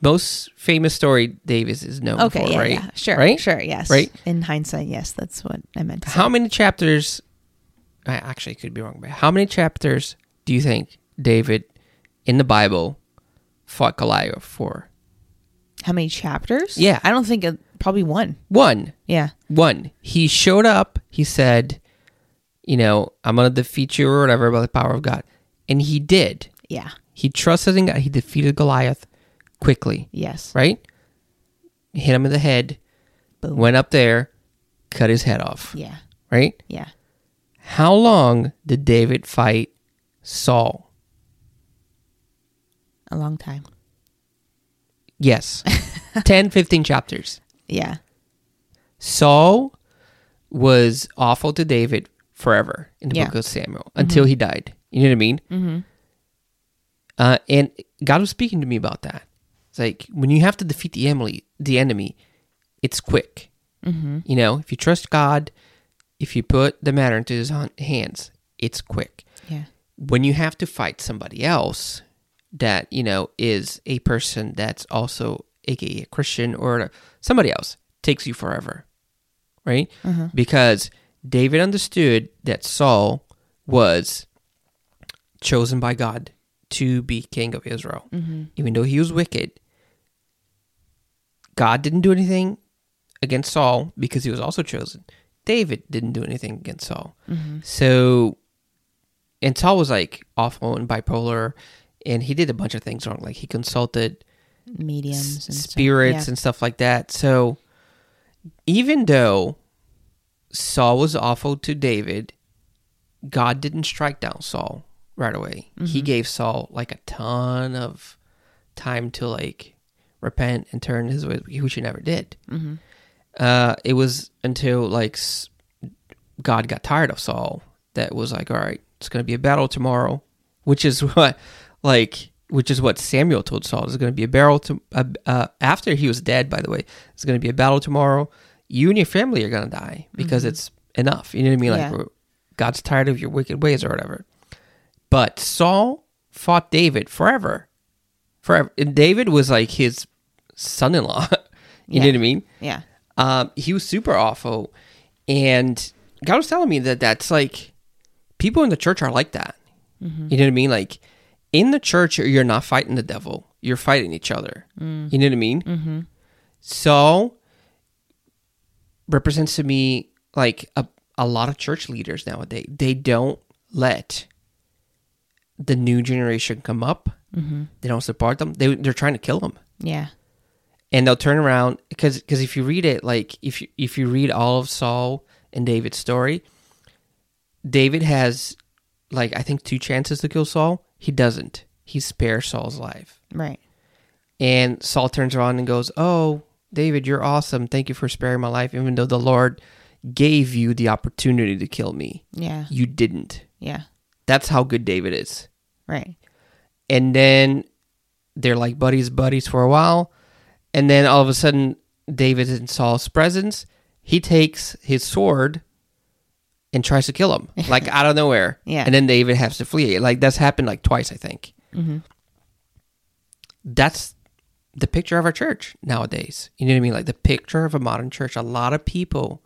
most famous story Davis is known okay for, yeah, right? yeah sure Right? sure yes Right? in hindsight yes that's what i meant to say. How many chapters? I actually could be wrong, but how many chapters do you think David in the Bible fought Goliath for? how many chapters Yeah. i don't think it, probably one One. yeah One. He showed up. He said, "You know, I'm gonna defeat you or whatever by the power of God," and he did. yeah He trusted in God. He defeated Goliath quickly. yes Right? Hit him in the head. Boom. Went up there, cut his head off. Yeah. Right? Yeah. How long did David fight Saul? A long time. Yes. 10, 15 chapters. Yeah. Saul was awful to David forever in the Yeah. book of Samuel until he died. You know what I mean? Mm-hmm. Uh, and God was speaking to me about that. It's like when you have to defeat the enemy, the enemy, it's quick. Mm-hmm. You know, if you trust God, if you put the matter into His hands, it's quick. Yeah. When you have to fight somebody else that you know is a person that's also aka a Christian or somebody else takes you forever, right? Uh-huh. Because David understood that Saul was chosen by God to be king of Israel. Mm-hmm. Even though he was wicked, God didn't do anything against Saul because he was also chosen. David didn't do anything against Saul. Mm-hmm. So, and Saul was like awful and bipolar, and he did a bunch of things wrong. Like he consulted Mediums s- and stuff. spirits Yeah. and stuff like that. So, even though Saul was awful to David, God didn't strike down Saul right away. He Mhm. gave Saul like a ton of time to like repent and turn his way, which he never did. Mm-hmm. Uh, it was until like God got tired of Saul that was like, all right, it's going to be a battle tomorrow, which is what like which is what Samuel told Saul. There's going to be a battle to uh, uh, after he was dead. By the way, it's going to be a battle tomorrow. You and your family are going to die because Mhm. it's enough. You know what I mean? Like Yeah. God's tired of your wicked ways or whatever. But Saul fought David forever, forever. And David was like his son-in-law. you know what I mean? Yeah. um, he was super awful and god was telling me that that's like people in the church are like that Mm-hmm. you know what i mean like in the church you're not fighting the devil you're fighting each other. You know what I mean? Mm-hmm. Saul represents to me like a, a lot of church leaders nowadays. They don't let the new generation come up. Mm-hmm. They don't support them. They they're trying to kill them, Yeah. and they'll turn around because because if you read it, like if you if you read all of Saul and David's story, David has like I think two chances to kill Saul. He doesn't. He spares Saul's life. Right. And Saul turns around and goes, Oh, David, you're awesome. Thank you for sparing my life, even though the Lord gave you the opportunity to kill me. Yeah. You didn't. Yeah. That's how good David is. Right. And then they're like buddies, buddies for a while. And then all of a sudden, David in Saul's presence, he takes his sword and tries to kill him, like out of nowhere. Yeah. And then David has to flee. Like that's happened like twice, I think. Mhm. That's the picture of our church nowadays. You know what I mean? Like the picture of a modern church. A lot of people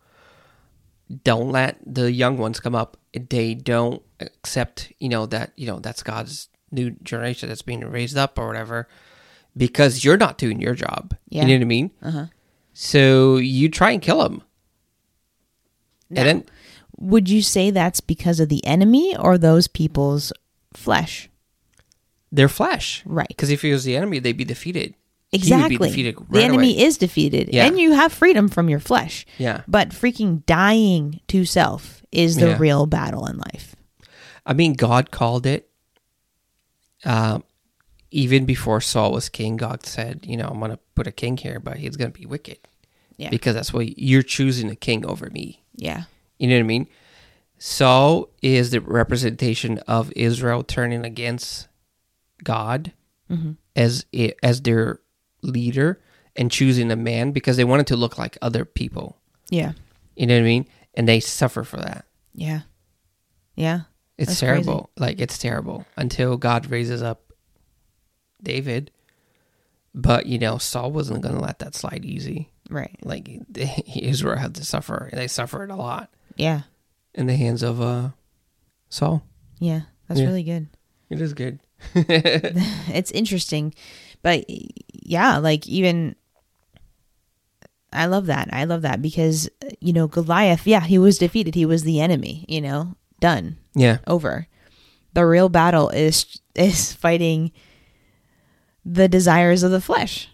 don't let the young ones come up. They don't accept, you know, that, you know, that's God's new generation that's being raised up or whatever because you're not doing your job. Yeah. You know what I mean? Uh-huh. So you try and kill them. Now, And then would you say that's because of the enemy or those people's flesh? their flesh. Right. Because if it was the enemy, they'd be defeated. Exactly. be defeated the enemy away. is defeated, Yeah. and you have freedom from your flesh. Yeah. But freaking dying to self is the Yeah. real battle in life. I mean, God called it. Um, even before Saul was king, God said, "You know, I'm going to put a king here, but he's going to be wicked Yeah. because that's what you're choosing a king over me." yeah. You know what I mean? Saul is the representation of Israel turning against God as i- as their leader and choosing a man because they wanted to look like other people. Yeah. You know what I mean? And they suffer for that. Yeah. Yeah. It's That's terrible. Like it's terrible until God raises up David. But you know, Saul wasn't going to let that slide easy. Right. Like Israel had to suffer, and they suffered a lot Yeah. in the hands of uh Saul. Yeah. That's Yeah. really good. It is good. it's interesting but yeah like even i love that i love that because you know goliath yeah he was defeated he was the enemy you know done Yeah, over the real battle is is fighting the desires of the flesh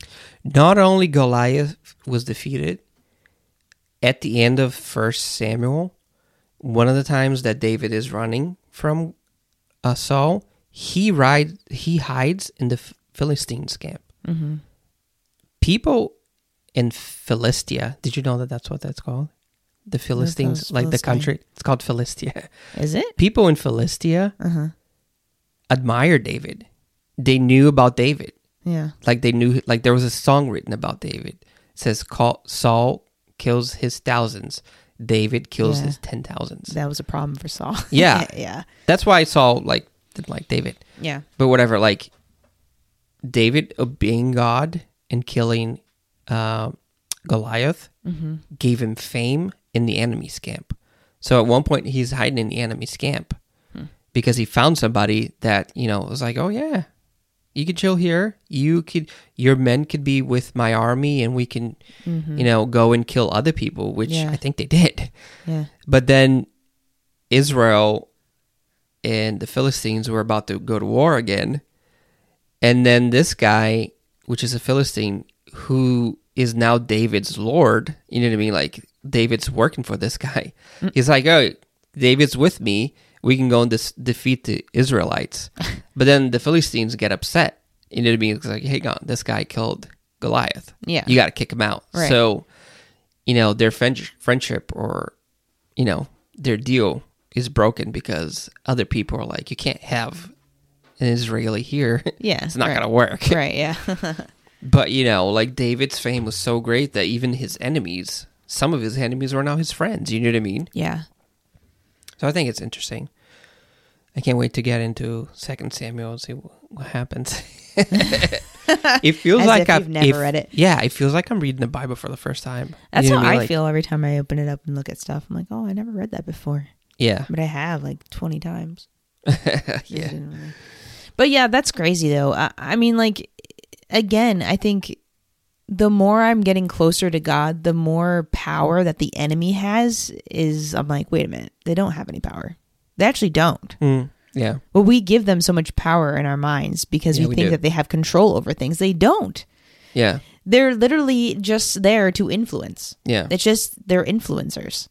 not only Goliath was defeated at the end of First Samuel. One of the times that David is running from uh, Saul, he ride he hides in the Philistines camp. mm-hmm. people in Philistia. Did you know that that's what that's called? The Philistines, Philist- like the Philistine? country. It's called Philistia. is it People in Philistia uh-huh admire David. They knew about David. yeah Like they knew, like there was a song written about David. It says, Call, Saul kills his thousands. David kills Yeah. his ten thousands. that was a problem for saul Yeah. yeah That's why Saul like didn't like David. yeah But whatever, like David obeying God and killing uh, Goliath mm-hmm. gave him fame in the enemy's camp. So at one point he's hiding in the enemy's camp hmm. because he found somebody that you know was like, "Oh yeah, you could chill here. You could, your men could be with my army, and we can, mm-hmm. you know, go and kill other people." Which Yeah. I think they did. yeah But then Israel and the Philistines were about to go to war again. And then this guy, which is a Philistine, who is now David's Lord, you know what I mean? Like David's working for this guy. Mm. He's like, oh, David's with me. We can go and dis- defeat the Israelites. but then the Philistines get upset. You know what I mean? It's like, hey, on, this guy killed Goliath. Yeah. You got to kick him out. Right. So, you know, their friend- friendship or, you know, their deal is broken because other people are like, you can't have an Israeli here. Yeah, it's not right. going to work. right yeah But, you know, like David's fame was so great that even his enemies, some of his enemies were now his friends. You know what I mean? yeah So I think it's interesting. I can't wait to get into Second Samuel and see what happens. it feels like if I've never read it. Yeah, it feels like I'm reading the Bible for the first time. That's You know how I mean? Like- feel every time I open it up and look at stuff. I'm like, oh, I never read that before, Yeah, but I have like 20 times. Yeah, But yeah, that's crazy though. I, I mean, like, again, I think the more I'm getting closer to God, the more power that the enemy has is I'm like, wait a minute, they don't have any power. They actually don't. Mm, yeah. But we give them so much power in our minds because Yeah, we, we think do. that they have control over things. They don't. Yeah. They're literally just there to influence. Yeah. It's just they're influencers.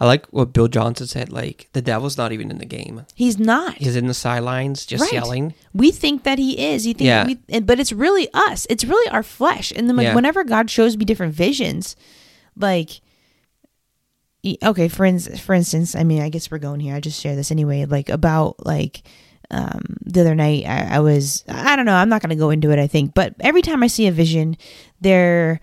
I like what Bill Johnson said. Like the devil's not even in the game. He's not. He's in the sidelines, just Right. yelling. we think that he is. You think Yeah. we, but it's really us. It's really our flesh. And then like, Yeah. whenever God shows me different visions, like, okay, for instance, for instance, I mean, I guess we're going here. I just share this anyway. Like about like um, the other night, I, I was. I don't know. I'm not going to go into it. I think, but every time I see a vision, there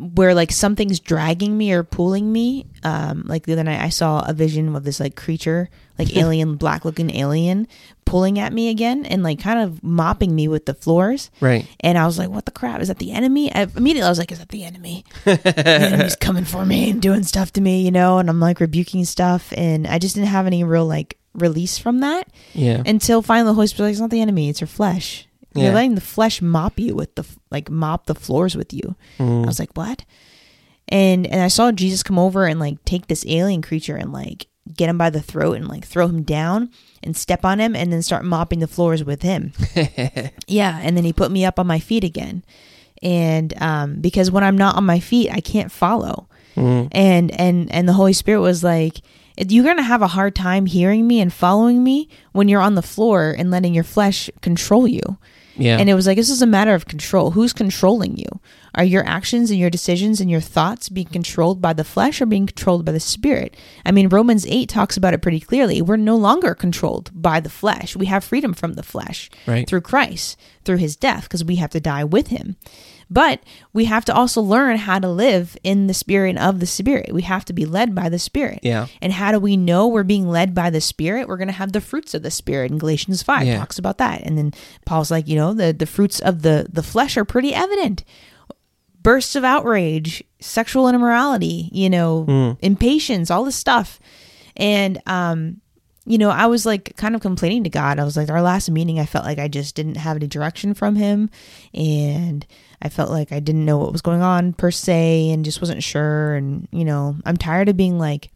where like something's dragging me or pulling me. Um, like the other night, I saw a vision of this like creature, like alien, black looking alien, pulling at me again and like kind of mopping me with the floors. Right. And I was like, "What the crap? Is that the enemy?" I, immediately, I was like, "Is that the enemy? the enemy's coming for me and doing stuff to me, you know?" And I'm like rebuking stuff, and I just didn't have any real like release from that Yeah. until finally the Holy Spirit was like, "It's not the enemy; it's your flesh." You're Yeah. letting the flesh mop you with the like mop the floors with you. Mm. I was like, what? And and I saw Jesus come over and like take this alien creature and like get him by the throat and like throw him down and step on him and then start mopping the floors with him. yeah, and then he put me up on my feet again. And um because when I'm not on my feet, I can't follow. Mm. And and and the Holy Spirit was like you're going to have a hard time hearing me and following me when you're on the floor and letting your flesh control you. Yeah. And it was like, this is a matter of control. Who's controlling you? Are your actions and your decisions and your thoughts being controlled by the flesh or being controlled by the spirit? I mean, Romans 8 talks about it pretty clearly. We're no longer controlled by the flesh. We have freedom from the flesh Right. through Christ, through his death, because we have to die with him. But we have to also learn how to live in the spirit and of the spirit. We have to be led by the spirit. Yeah. And how do we know we're being led by the Spirit? We're going to have the fruits of the Spirit. In Galatians 5 Yeah. talks about that. And then Paul's like, you know, the, the fruits of the, the flesh are pretty evident. Bursts of outrage, sexual immorality, you know, impatience, all this stuff. And, um, you know, I was like kind of complaining to God. I was like, our last meeting, I felt like I just didn't have any direction from Him. And I felt like I didn't know what was going on per se and just wasn't sure. And, you know, I'm tired of being like,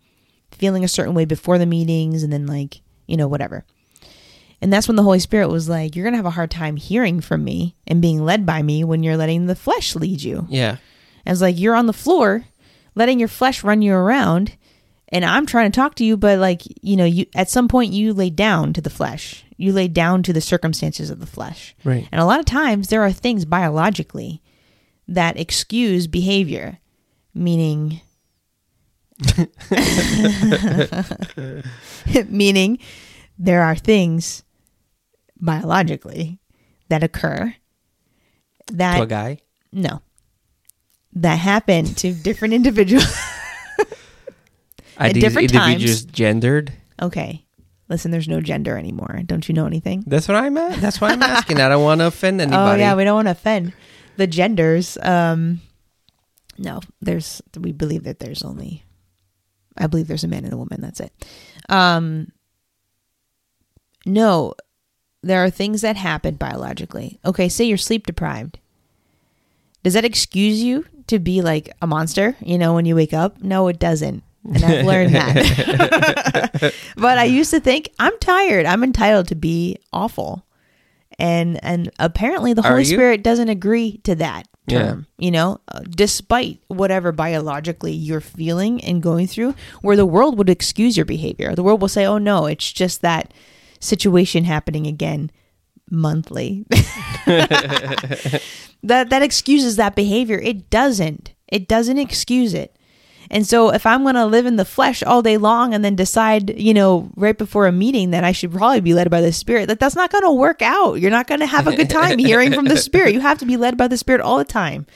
feeling a certain way before the meetings and then like you know whatever and that's when the holy spirit was like you're gonna have a hard time hearing from me and being led by me when you're letting the flesh lead you Yeah. and it's like you're on the floor letting your flesh run you around and i'm trying to talk to you but like you know you at some point you lay down to the flesh you lay down to the circumstances of the flesh Right. and a lot of times there are things biologically that excuse behavior, meaning meaning there are things biologically that occur To a that guy. no that happen to different individuals. At different individuals gendered. okay. Listen, there's no gender anymore. Don't you know anything? That's what I'm at. That's why I'm asking. I don't want to offend anybody. Oh yeah, we don't want to offend the genders. Um, no, there's we believe that there's only, I believe there's a man and a woman. That's it. Um, no, there are things that happen biologically. Okay, say you're sleep deprived. Does that excuse you to be like a monster? You know, when you wake up? No, it doesn't. And I've learned that. but I used to think I'm tired. I'm entitled to be awful and and apparently the Are holy you? spirit doesn't agree to that Yeah. term you know uh, despite whatever biologically you're feeling and going through where the world would excuse your behavior the world will say oh no it's just that situation happening again monthly that that excuses that behavior it doesn't it doesn't excuse it and so if I'm going to live in the flesh all day long and then decide, you know, right before a meeting that I should probably be led by the spirit, that that's not going to work out. You're not going to have a good time hearing from the spirit. You have to be led by the spirit all the time.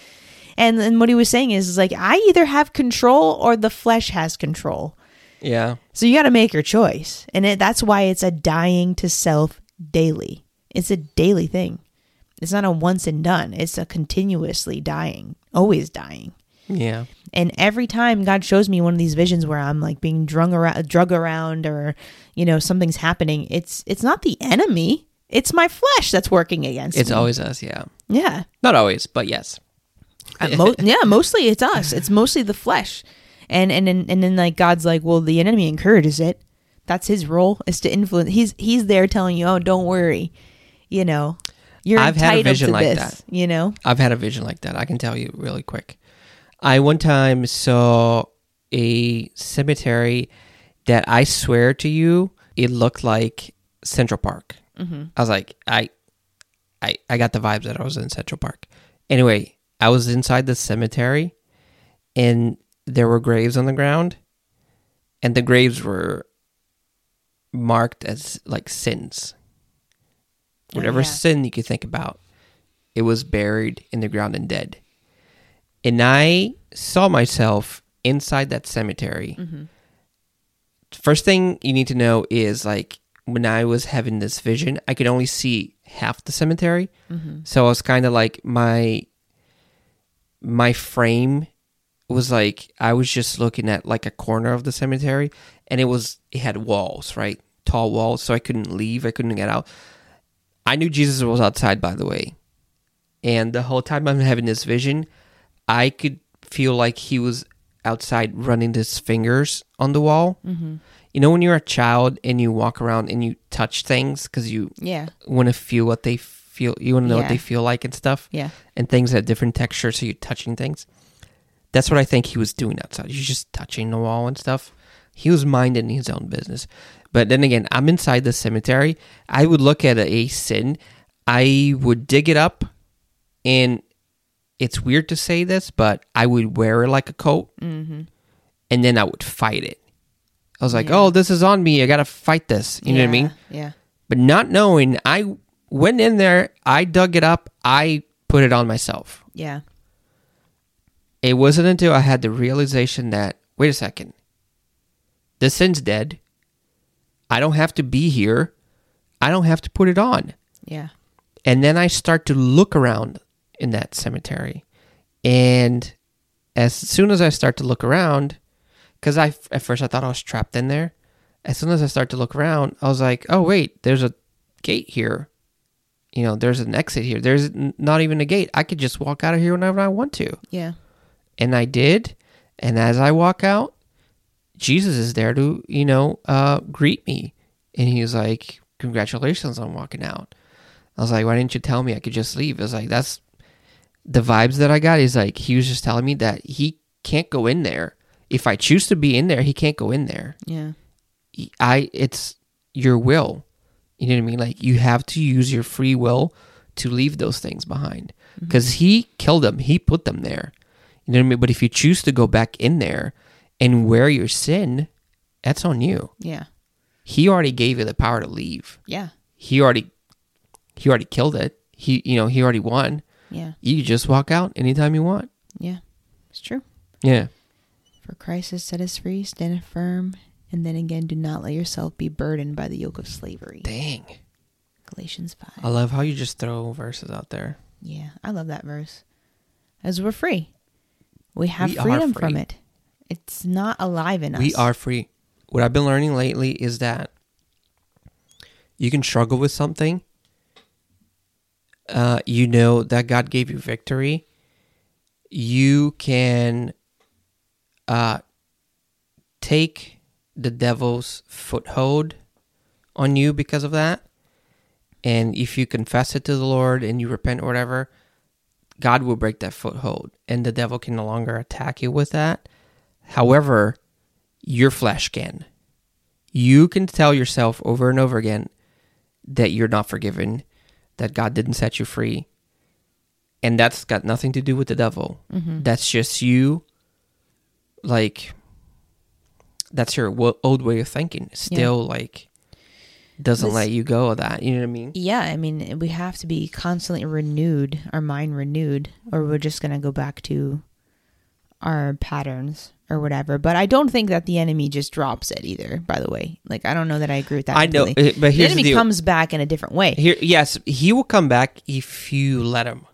And then what he was saying is, is like I either have control or the flesh has control. Yeah. So you got to make your choice. And it, that's why it's a dying to self daily. It's a daily thing. It's not a once and done. It's a continuously dying, always dying. Yeah. And every time God shows me one of these visions where I'm like being drug around, drug around, or you know something's happening, it's it's not the enemy. It's my flesh that's working against It's me. always us. Yeah. Yeah. Not always, but yes. Uh, mo- yeah, mostly it's us. It's mostly the flesh. And and and and then like God's like, well, the enemy encourages it. That's his role is to influence. He's he's there telling you, oh, don't worry. You know, you're I've had a vision like this. that. You know. I've had a vision like that. I can tell you really quick. I one time saw a cemetery that I swear to you, it looked like Central Park. Mm-hmm. I was like, I, I, I got the vibes that I was in Central Park. Anyway, I was inside the cemetery, and there were graves on the ground, and the graves were marked as like sins. Oh, Whatever yeah. sin you could think about, it was buried in the ground and dead. And I saw myself inside that cemetery. Mm-hmm. First thing you need to know is like when I was having this vision, I could only see half the cemetery. Mm-hmm. So I was kind of like my my frame was like I was just looking at like a corner of the cemetery and it was it had walls, right? Tall walls, so I couldn't leave, I couldn't get out. I knew Jesus was outside by the way. And the whole time I'm having this vision, I could feel like he was outside running his fingers on the wall. Mm-hmm. You know when you're a child and you walk around and you touch things cuz you Yeah. want to feel what they feel you want to know what they feel like and stuff Yeah. and things have different textures so you're touching things that's what i think he was doing outside he's just touching the wall and stuff he was minding his own business but then again i'm inside the cemetery i would look at a sin i would dig it up and it's weird to say this but i would wear it like a coat Mm-hmm. and then i would fight it i was like Yeah. oh this is on me i gotta fight this you know what i mean Yeah. but not knowing i went in there i dug it up i put it on myself Yeah. it wasn't until i had the realization that wait a second this sin's dead i don't have to be here i don't have to put it on Yeah. and then i start to look around in that cemetery. And as soon as i start to look around because i at first i thought i was trapped in there as soon as i start to look around i was like oh wait there's a gate here. You know there's an exit here. There's n- not even a gate. I could just walk out of here whenever i want to. Yeah. and i did. And as i walk out jesus is there to you know uh greet me. And he was like congratulations on walking out. I was like why didn't you tell me i could just leave? I was like that's the vibes that i got is like he was just telling me that he can't go in there if i choose to be in there he can't go in there Yeah. I it's your will. You know what I mean? Like you have to use your free will to leave those things behind mm-hmm. because he killed them. He put them there. You know what I mean? But if you choose to go back in there and wear your sin, that's on you. Yeah. He already gave you the power to leave. Yeah. He already he already killed it. He you know, he already won. Yeah. You can just walk out anytime you want. Yeah. It's true. Yeah. For Christ has set us free, stand firm, and then again, do not let yourself be burdened by the yoke of slavery. Dang. Galatians 5. I love how you just throw verses out there. Yeah, I love that verse. As we're free, we have We freedom from it. It's not alive in us. We are free. What I've been learning lately is that you can struggle with something. Uh, you know that God gave you victory. You can uh, take the devil's foothold on you because of that. And if you confess it to the Lord and you repent or whatever, God will break that foothold and the devil can no longer attack you with that. However, your flesh can. You can tell yourself over and over again that you're not forgiven, that God didn't set you free. And that's got nothing to do with the devil. Mm-hmm. That's just you, like, that's your old way of thinking. Still, like, doesn't This- let you go of that. You know what I mean? Yeah, I mean, we have to be constantly renewed, our mind renewed, or we're just going to go back to our patterns or whatever. But I don't think that the enemy just drops it either, by the way. Like, I don't know that I agree with that. I know, completely. eh, but The here's the enemy deal. comes back in a different way. Here, yes, he will come back if you let him.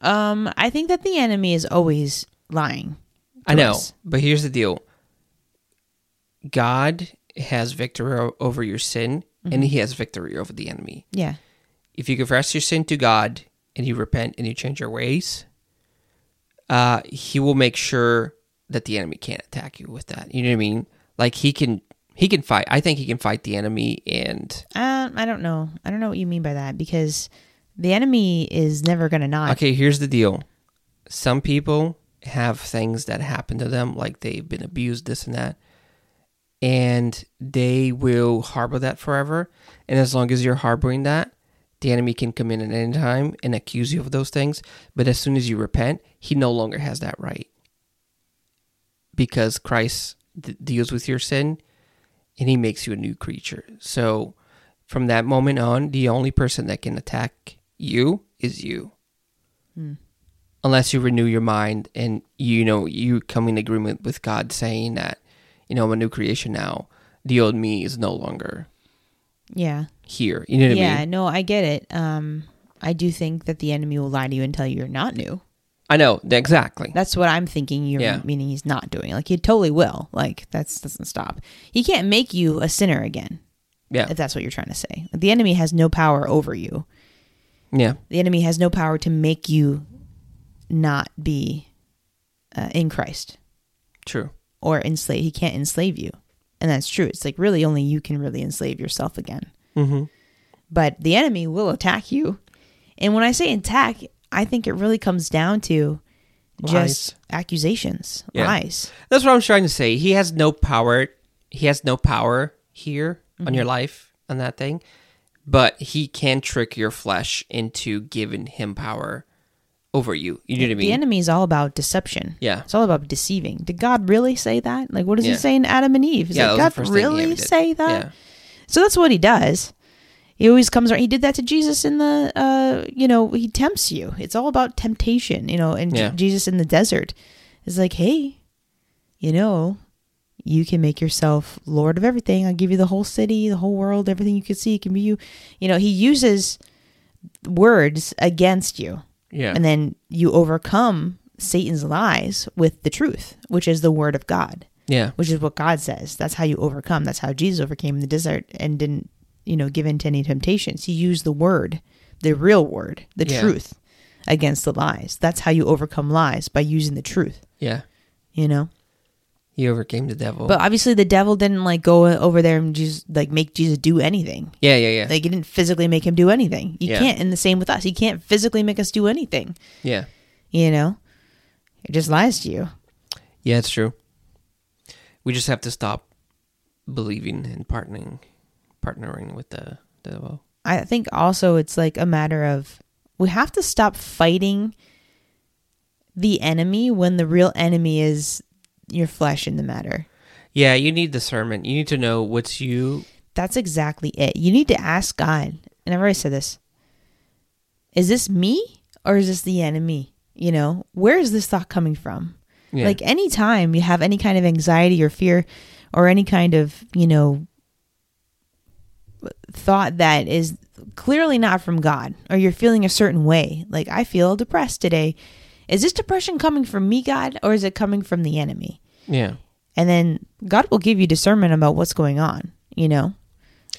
Um, I think that the enemy is always lying. I know, us. but here's the deal. God has victory over your sin, and He has victory over the enemy. Yeah. If you confess your sin to God, and you repent and you change your ways, uh, he will make sure that the enemy can't attack you with that. You know what I mean? Like he can he can fight. I think he can fight the enemy and Um, I don't know. I don't know what you mean by that because the enemy is never going to not. Okay, here's the deal. Some people have things that happen to them, like they've been abused, this and that, and they will harbor that forever. And as long as you're harboring that, the enemy can come in at any time and accuse you of those things. But as soon as you repent, he no longer has that right. Because Christ d- deals with your sin and he makes you a new creature. So from that moment on, the only person that can attack you is you. Hmm. Unless you renew your mind and you know you come in agreement with God saying that, you know, I'm a new creation now. The old me is no longer Yeah. here. You know what I yeah, mean? no, I get it. Um, I do think that the enemy will lie to you and tell you you're not new. I know exactly. That's what I'm thinking. You're Yeah. meaning he's not doing. Like he totally will. Like that's doesn't stop. He can't make you a sinner again. Yeah, If that's what you're trying to say. The enemy has no power over you. yeah, The enemy has no power to make you not be uh, in Christ true. or enslave. He can't enslave you, and that's true. It's like really only you can really enslave yourself again. Mm-hmm. but the enemy will attack you. And when I say attack, I think it really comes down to just accusations, Yeah. lies. That's what I'm trying to say. He has no power. He has no power here on your life on that thing, but he can trick your flesh into giving him power over you. You know what I mean? The enemy is all about deception. Yeah. It's all about deceiving. Did God really say that? Like, what does Yeah. he say in Adam and Eve? He's Yeah, like, that God first thing he really say that? Yeah. So that's what he does. He always comes around. He did that to Jesus in the, uh, you know, he tempts you. It's all about temptation, you know, and J- Yeah. Jesus in the desert is like, hey, you know, you can make yourself Lord of everything. I'll give you the whole city, the whole world, everything you can see can be you. You know, he uses words against you. Yeah. And then you overcome Satan's lies with the truth, which is the word of God yeah. which is what God says. That's how you overcome. That's how Jesus overcame the desert and didn't, you know, give in to any temptations. He used the word, the real word, the Yeah. truth against the lies. That's how you overcome lies by using the truth, Yeah. you know? He overcame the devil. But obviously the devil didn't like go over there and just like make Jesus do anything. yeah, yeah, yeah. Like he didn't physically make him do anything. You Yeah. can't and the same with us. He can't physically make us do anything, yeah. you know? It just lies to you. Yeah, it's true. We just have to stop believing and partnering partnering with the devil. I think also it's like a matter of we have to stop fighting the enemy when the real enemy is your flesh in the matter. Yeah, you need discernment. You need to know what's you. That's exactly it. You need to ask God, and I've already said this is this me or is this the enemy? You know, where is this thought coming from? Yeah. Like anytime you have any kind of anxiety or fear or any kind of, you know, thought that is clearly not from God or you're feeling a certain way, like I feel depressed today. Is this depression coming from me, God, or is it coming from the enemy? yeah. And then God will give you discernment about what's going on, you know?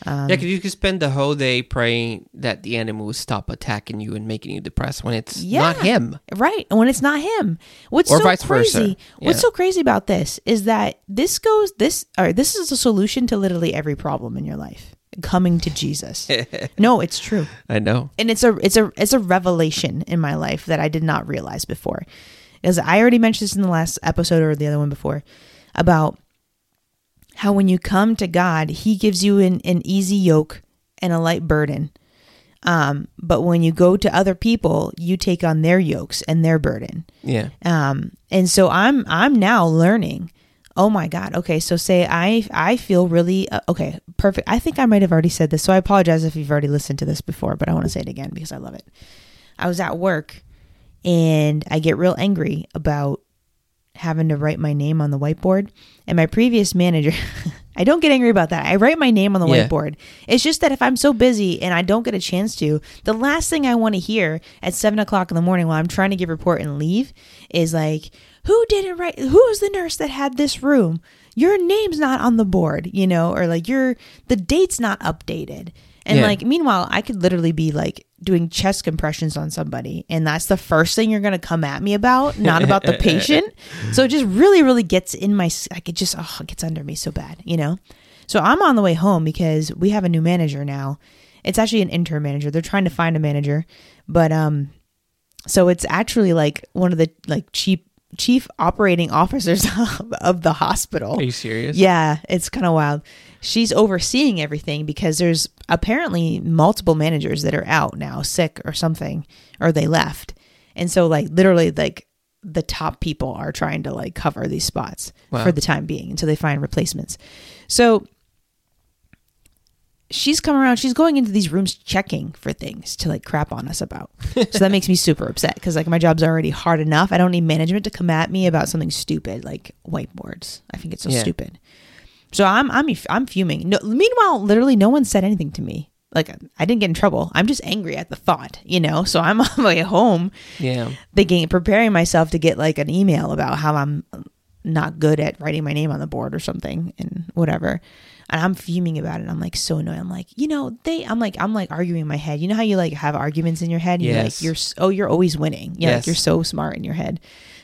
Um, yeah, because you could spend the whole day praying that the enemy will stop attacking you and making you depressed when it's not him. Right. And when it's not him. What's Or so vice versa. crazy? What's so crazy about this is that this goes this or this is a solution to literally every problem in your life. Coming to Jesus. no, it's true. I know. And it's a it's a it's a revelation in my life that I did not realize before. Because I already mentioned this in the last episode or the other one before about how when you come to God, He gives you an, an easy yoke and a light burden. Um, but when you go to other people, you take on their yokes and their burden. Yeah. Um, and so I'm I'm now learning. Oh my God. Okay, so say I I feel really uh, okay. Perfect. I think I might have already said this, so I apologize if you've already listened to this before, but I want to say it again because I love it. I was at work, and I get real angry about having to write my name on the whiteboard. And my previous manager, I don't get angry about that. I write my name on the Yeah. whiteboard. It's just that if I'm so busy and I don't get a chance to, the last thing I want to hear at seven o'clock in the morning while I'm trying to give report and leave is like, who did it right? Who was the nurse that had this room? Your name's not on the board, you know, or like your the date's not updated. And Yeah. like, meanwhile, I could literally be like doing chest compressions on somebody, and that's the first thing you're gonna come at me about, not about the patient. So it just really, really gets in my. s- I could just, oh, it gets under me so bad, you know. So I'm on the way home because we have a new manager now. It's actually an interim manager. They're trying to find a manager, but um, so it's actually like one of the like chief chief operating officers of the hospital. Are you serious? Yeah, it's kind of wild. She's overseeing everything because there's apparently multiple managers that are out now, sick or something, or they left. And so like literally like the top people are trying to like cover these spots Wow. for the time being until they find replacements. So she's come around, she's going into these rooms checking for things to like crap on us about. so that makes me super upset because like my job's already hard enough. I don't need management to come at me about something stupid like whiteboards. I think it's so Yeah. stupid. So I'm I'm I'm fuming. No, meanwhile, literally no one said anything to me. Like I didn't get in trouble. I'm just angry at the thought, you know. So I'm on my way home Yeah. thinking preparing myself to get like an email about how I'm not good at writing my name on the board or something and whatever. And I'm fuming about it. I'm like so annoyed. I'm like, you know, they I'm like I'm like arguing in my head. You know how you like have arguments in your head? and You're like Yes. you're oh, you're always winning. Yeah, like Yes. you're so smart in your head.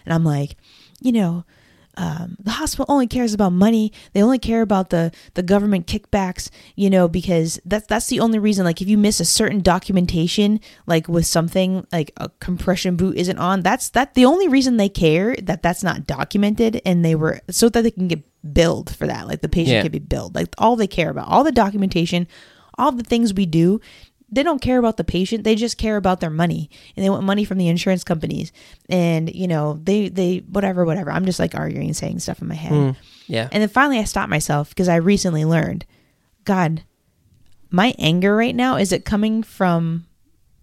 And I'm like, you know, um, the hospital only cares about money. They only care about the the government kickbacks, you know, because that's that's the only reason. Like, if you miss a certain documentation, like with something like a compression boot isn't on, that's that the only reason they care that that's not documented, and they were so that they can get billed for that. Like the patient Yeah. can be billed. Like all they care about, all the documentation, all the things we do. They don't care about the patient. They just care about their money, and they want money from the insurance companies. And you know, they they whatever whatever. I'm just like arguing saying stuff in my head. Mm. Yeah. And then finally, I stopped myself because I recently learned, God, my anger right now is it coming from?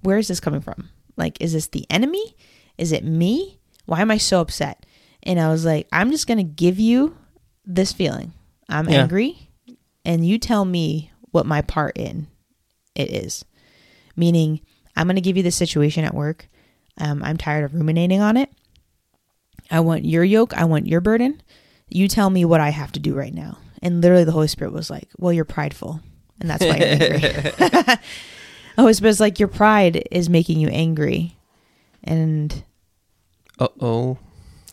Where is this coming from? Like, is this the enemy? Is it me? Why am I so upset? And I was like, I'm just gonna give you this feeling. I'm Yeah. angry, and you tell me what my part in it is. Meaning, I'm gonna give you the situation at work. Um, I'm tired of ruminating on it. I want your yoke. I want your burden. You tell me what I have to do right now. And literally, the Holy Spirit was like, Well, you're prideful. And that's why you're angry. the Holy Spirit's like, Your pride is making you angry. And Uh oh.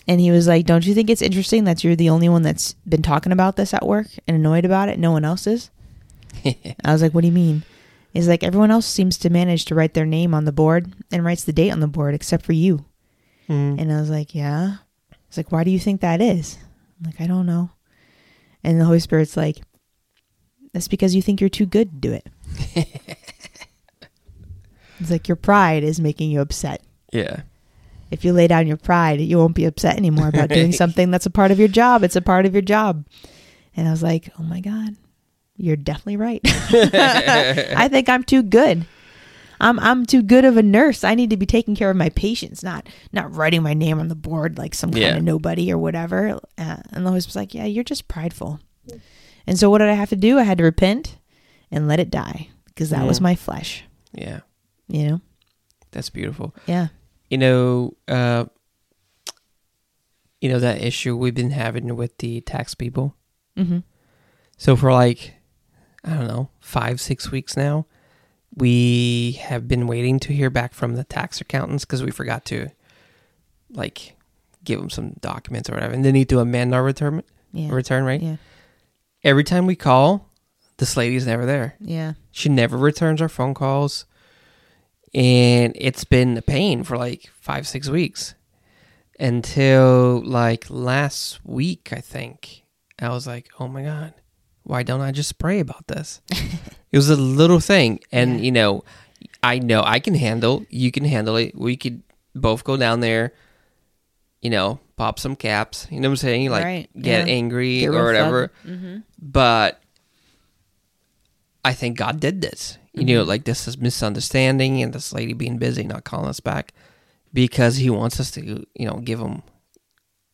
and he was like, Don't you think it's interesting that you're the only one that's been talking about this at work and annoyed about it? No one else is? I was like, What do you mean? He's like, Everyone else seems to manage to write their name on the board and writes the date on the board except for you. Mm. And I was like, Yeah. He's like, Why do you think that is? I'm like, I don't know. And the Holy Spirit's like, That's because you think you're too good to do it. it's like your pride is making you upset. Yeah. If you lay down your pride, you won't be upset anymore about doing something that's a part of your job. It's a part of your job. And I was like, Oh my God, you're definitely right. I think I'm too good. I'm I'm too good of a nurse. I need to be taking care of my patients, not not writing my name on the board like some kind Yeah. of nobody or whatever. Uh, and Lois was like, "Yeah, you're just prideful." And so, what did I have to do? I had to repent and let it die because that was Mm. my flesh. Yeah. You know? That's beautiful. Yeah. You know, uh, you know that issue we've been having with the tax people. Mm-hmm. So for like, I don't know, five six weeks now, we have been waiting to hear back from the tax accountants because we forgot to, like, give them some documents or whatever, and they need to amend our return Yeah. return right. Yeah. Every time we call, this lady's never there. Yeah. She never returns our phone calls. And it's been a pain for like five, six weeks. Until like last week, I think. I was like, oh my God, why don't I just pray about this? it was a little thing. And, Yeah. you know, I know I can handle, you can handle it. We could both go down there, you know, pop some caps. You know what I'm saying? Like Right, get yeah. angry Get or whatever Mm-hmm. but I think God did this. You know, like this is misunderstanding and this lady being busy, not calling us back because He wants us to, you know, give Him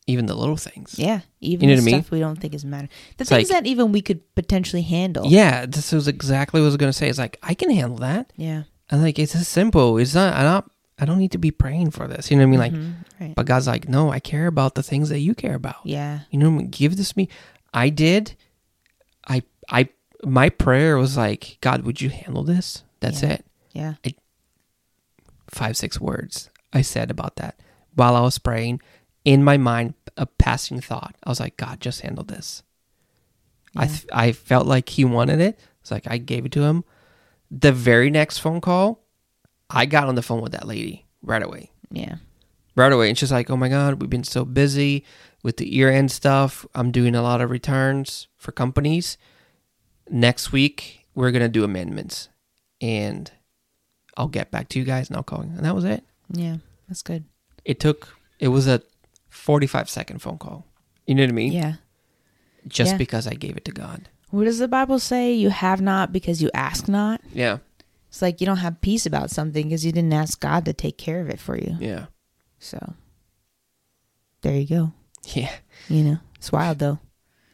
even the little things. Yeah. Even you know the what I mean? stuff we don't think is matter. The It's things like- that even we could potentially handle. Yeah, this was exactly what I was going to say. It's like I can handle that. Yeah. And like it's as simple. It's not. I don't. I don't need to be praying for this. You know what I mean? Like, Mhm. right. but God's like, no, I care about the things that you care about. yeah. You know, what I mean? give this me. I did. I I my prayer was like, God, would you handle this? That's Yeah. it. Yeah. Five, six words I said about that while I was praying. In my mind, a passing thought. I was like, God, just handle this. I th- I felt like he wanted it. It's like I gave it to him. The very next phone call, I got on the phone with that lady right away. Yeah. Right away. And she's like, Oh my God, we've been so busy with the year end stuff. I'm doing a lot of returns for companies. Next week, we're going to do amendments. And I'll get back to you guys and I'll call you. And that was it. Yeah. That's good. It took, it was a 45 second phone call. You know what I mean? Yeah. Just Yeah. because I gave it to God. What does the Bible say? You have not because you ask not. Yeah. It's like you don't have peace about something because you didn't ask God to take care of it for you. Yeah. So there you go. Yeah. You know, it's wild though.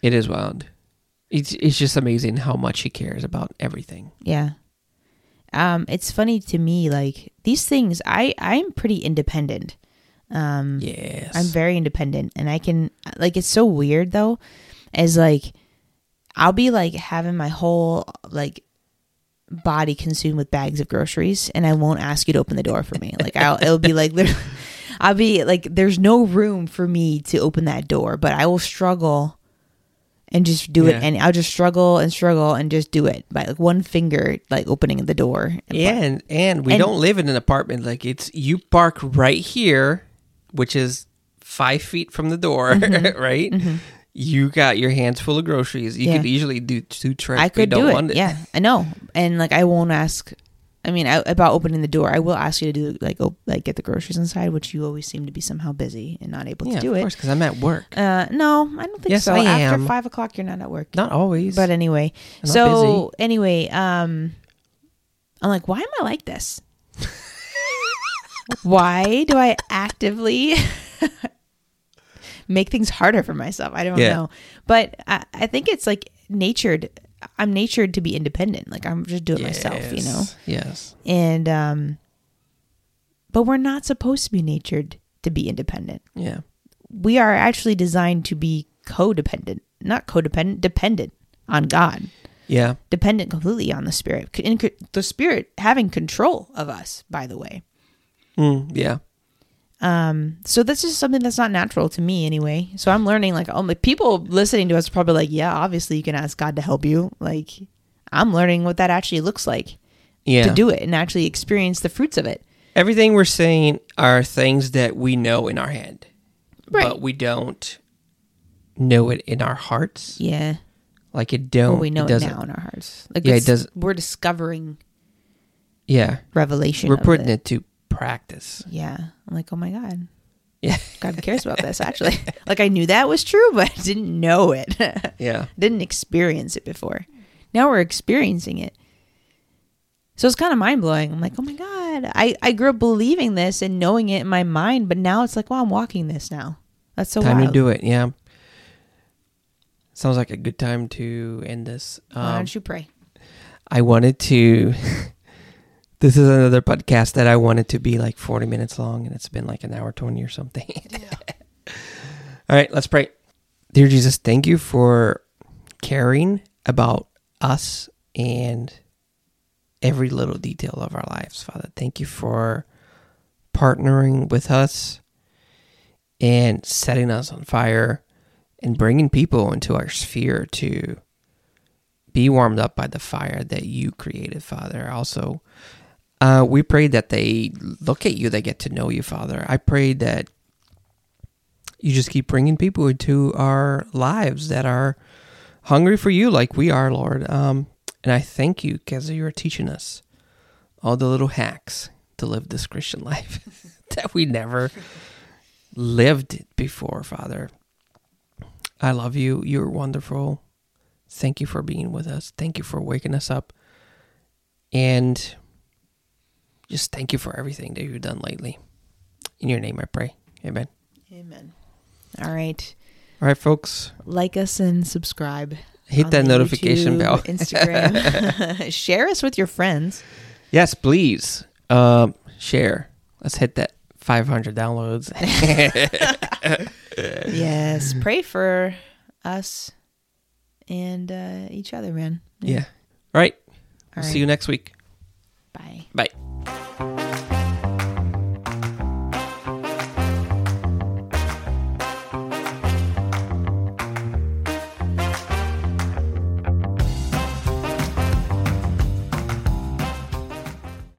It is wild. It's, it's just amazing how much he cares about everything. Yeah. Um, it's funny to me, like these things. I I'm pretty independent. Um, Yes. I'm very independent, and I can like. It's so weird though, as like I'll be like having my whole like body consumed with bags of groceries, and I won't ask you to open the door for me. Like I'll it'll be like literally- I'll be like, there's no room for me to open that door, but I will struggle and just do Yeah. it, and I'll just struggle and struggle and just do it by like one finger, like opening the door. Yeah, and, and we And- don't live in an apartment. Like it's you park right here, which is five feet from the door, Mm-hmm. right? You got your hands full of groceries. You Yeah. could easily do two trips. I could don't do want it. Yeah, I know. And like, I won't ask. I mean, I, about opening the door, I will ask you to do like, op- like get the groceries inside, which you always seem to be somehow busy and not able Yeah, to do of it. Of course, because I'm at work. Uh, no, I don't think Yes, so. I After am. five o'clock, you're not at work. Not always, But anyway, so anyway, um, I'm like, why am I like this? Why do I actively make things harder for myself? I don't Yeah. know, but I, I think it's like natured. I'm natured to be independent. Like I'm just do it myself, you know. Yes, Yes. And um, but we're not supposed to be natured to be independent Yeah. we are actually designed to be codependent, not codependent, dependent on God, Yeah. dependent completely on the Spirit. In, the Spirit having control of us, by the way. Mm, yeah. Um, so this is something that's not natural to me anyway. So I'm learning like, oh, like people listening to us are probably like, yeah, obviously you can ask God to help you. Like, I'm learning what that actually looks like Yeah. to do it and actually experience the fruits of it. Everything we're saying are things that we know in our head, Right. but we don't know it in our hearts. Yeah. Like it don't. Well, we know it it, doesn't. now in our hearts. Like Yeah, it does- We're discovering Yeah. revelation. We're of putting it. it to practice. Yeah. I'm like, oh my God. Yeah. God cares about this actually. like I knew that was true, but I didn't know it. Yeah. didn't experience it before. Now we're experiencing it. So it's kind of mind blowing. I'm like, oh my God. I, I grew up believing this and knowing it in my mind, but now it's like, well, I'm walking this now. That's so time wild. to do it. Yeah. Sounds like a good time to end this. Why Um, don't you pray? I wanted to. this is another podcast that I wanted to be like 40 minutes long, and it's been like an hour 20 or something. All right, let's pray. Dear Jesus, thank you for caring about us and every little detail of our lives, Father. Thank you for partnering with us and setting us on fire and bringing people into our sphere to be warmed up by the fire that you created, Father. Also, uh, we pray that they look at you, they get to know you, Father. I pray that you just keep bringing people into our lives that are hungry for you, like we are, Lord. Um, and I thank you because you're teaching us all the little hacks to live this Christian life that we never lived before, Father. I love you. You're wonderful. Thank you for being with us. Thank you for waking us up. And just thank you for everything that you've done lately. In your name I pray. Amen. Amen. All right. All right, folks. Like us and subscribe. Hit that notification YouTube, bell. Instagram. Share us with your friends. Yes, please. Um, share. Let's hit that 500 downloads. yes. Pray for us and uh, each other, man. Yeah. All right. All See you next week. Bye. Bye you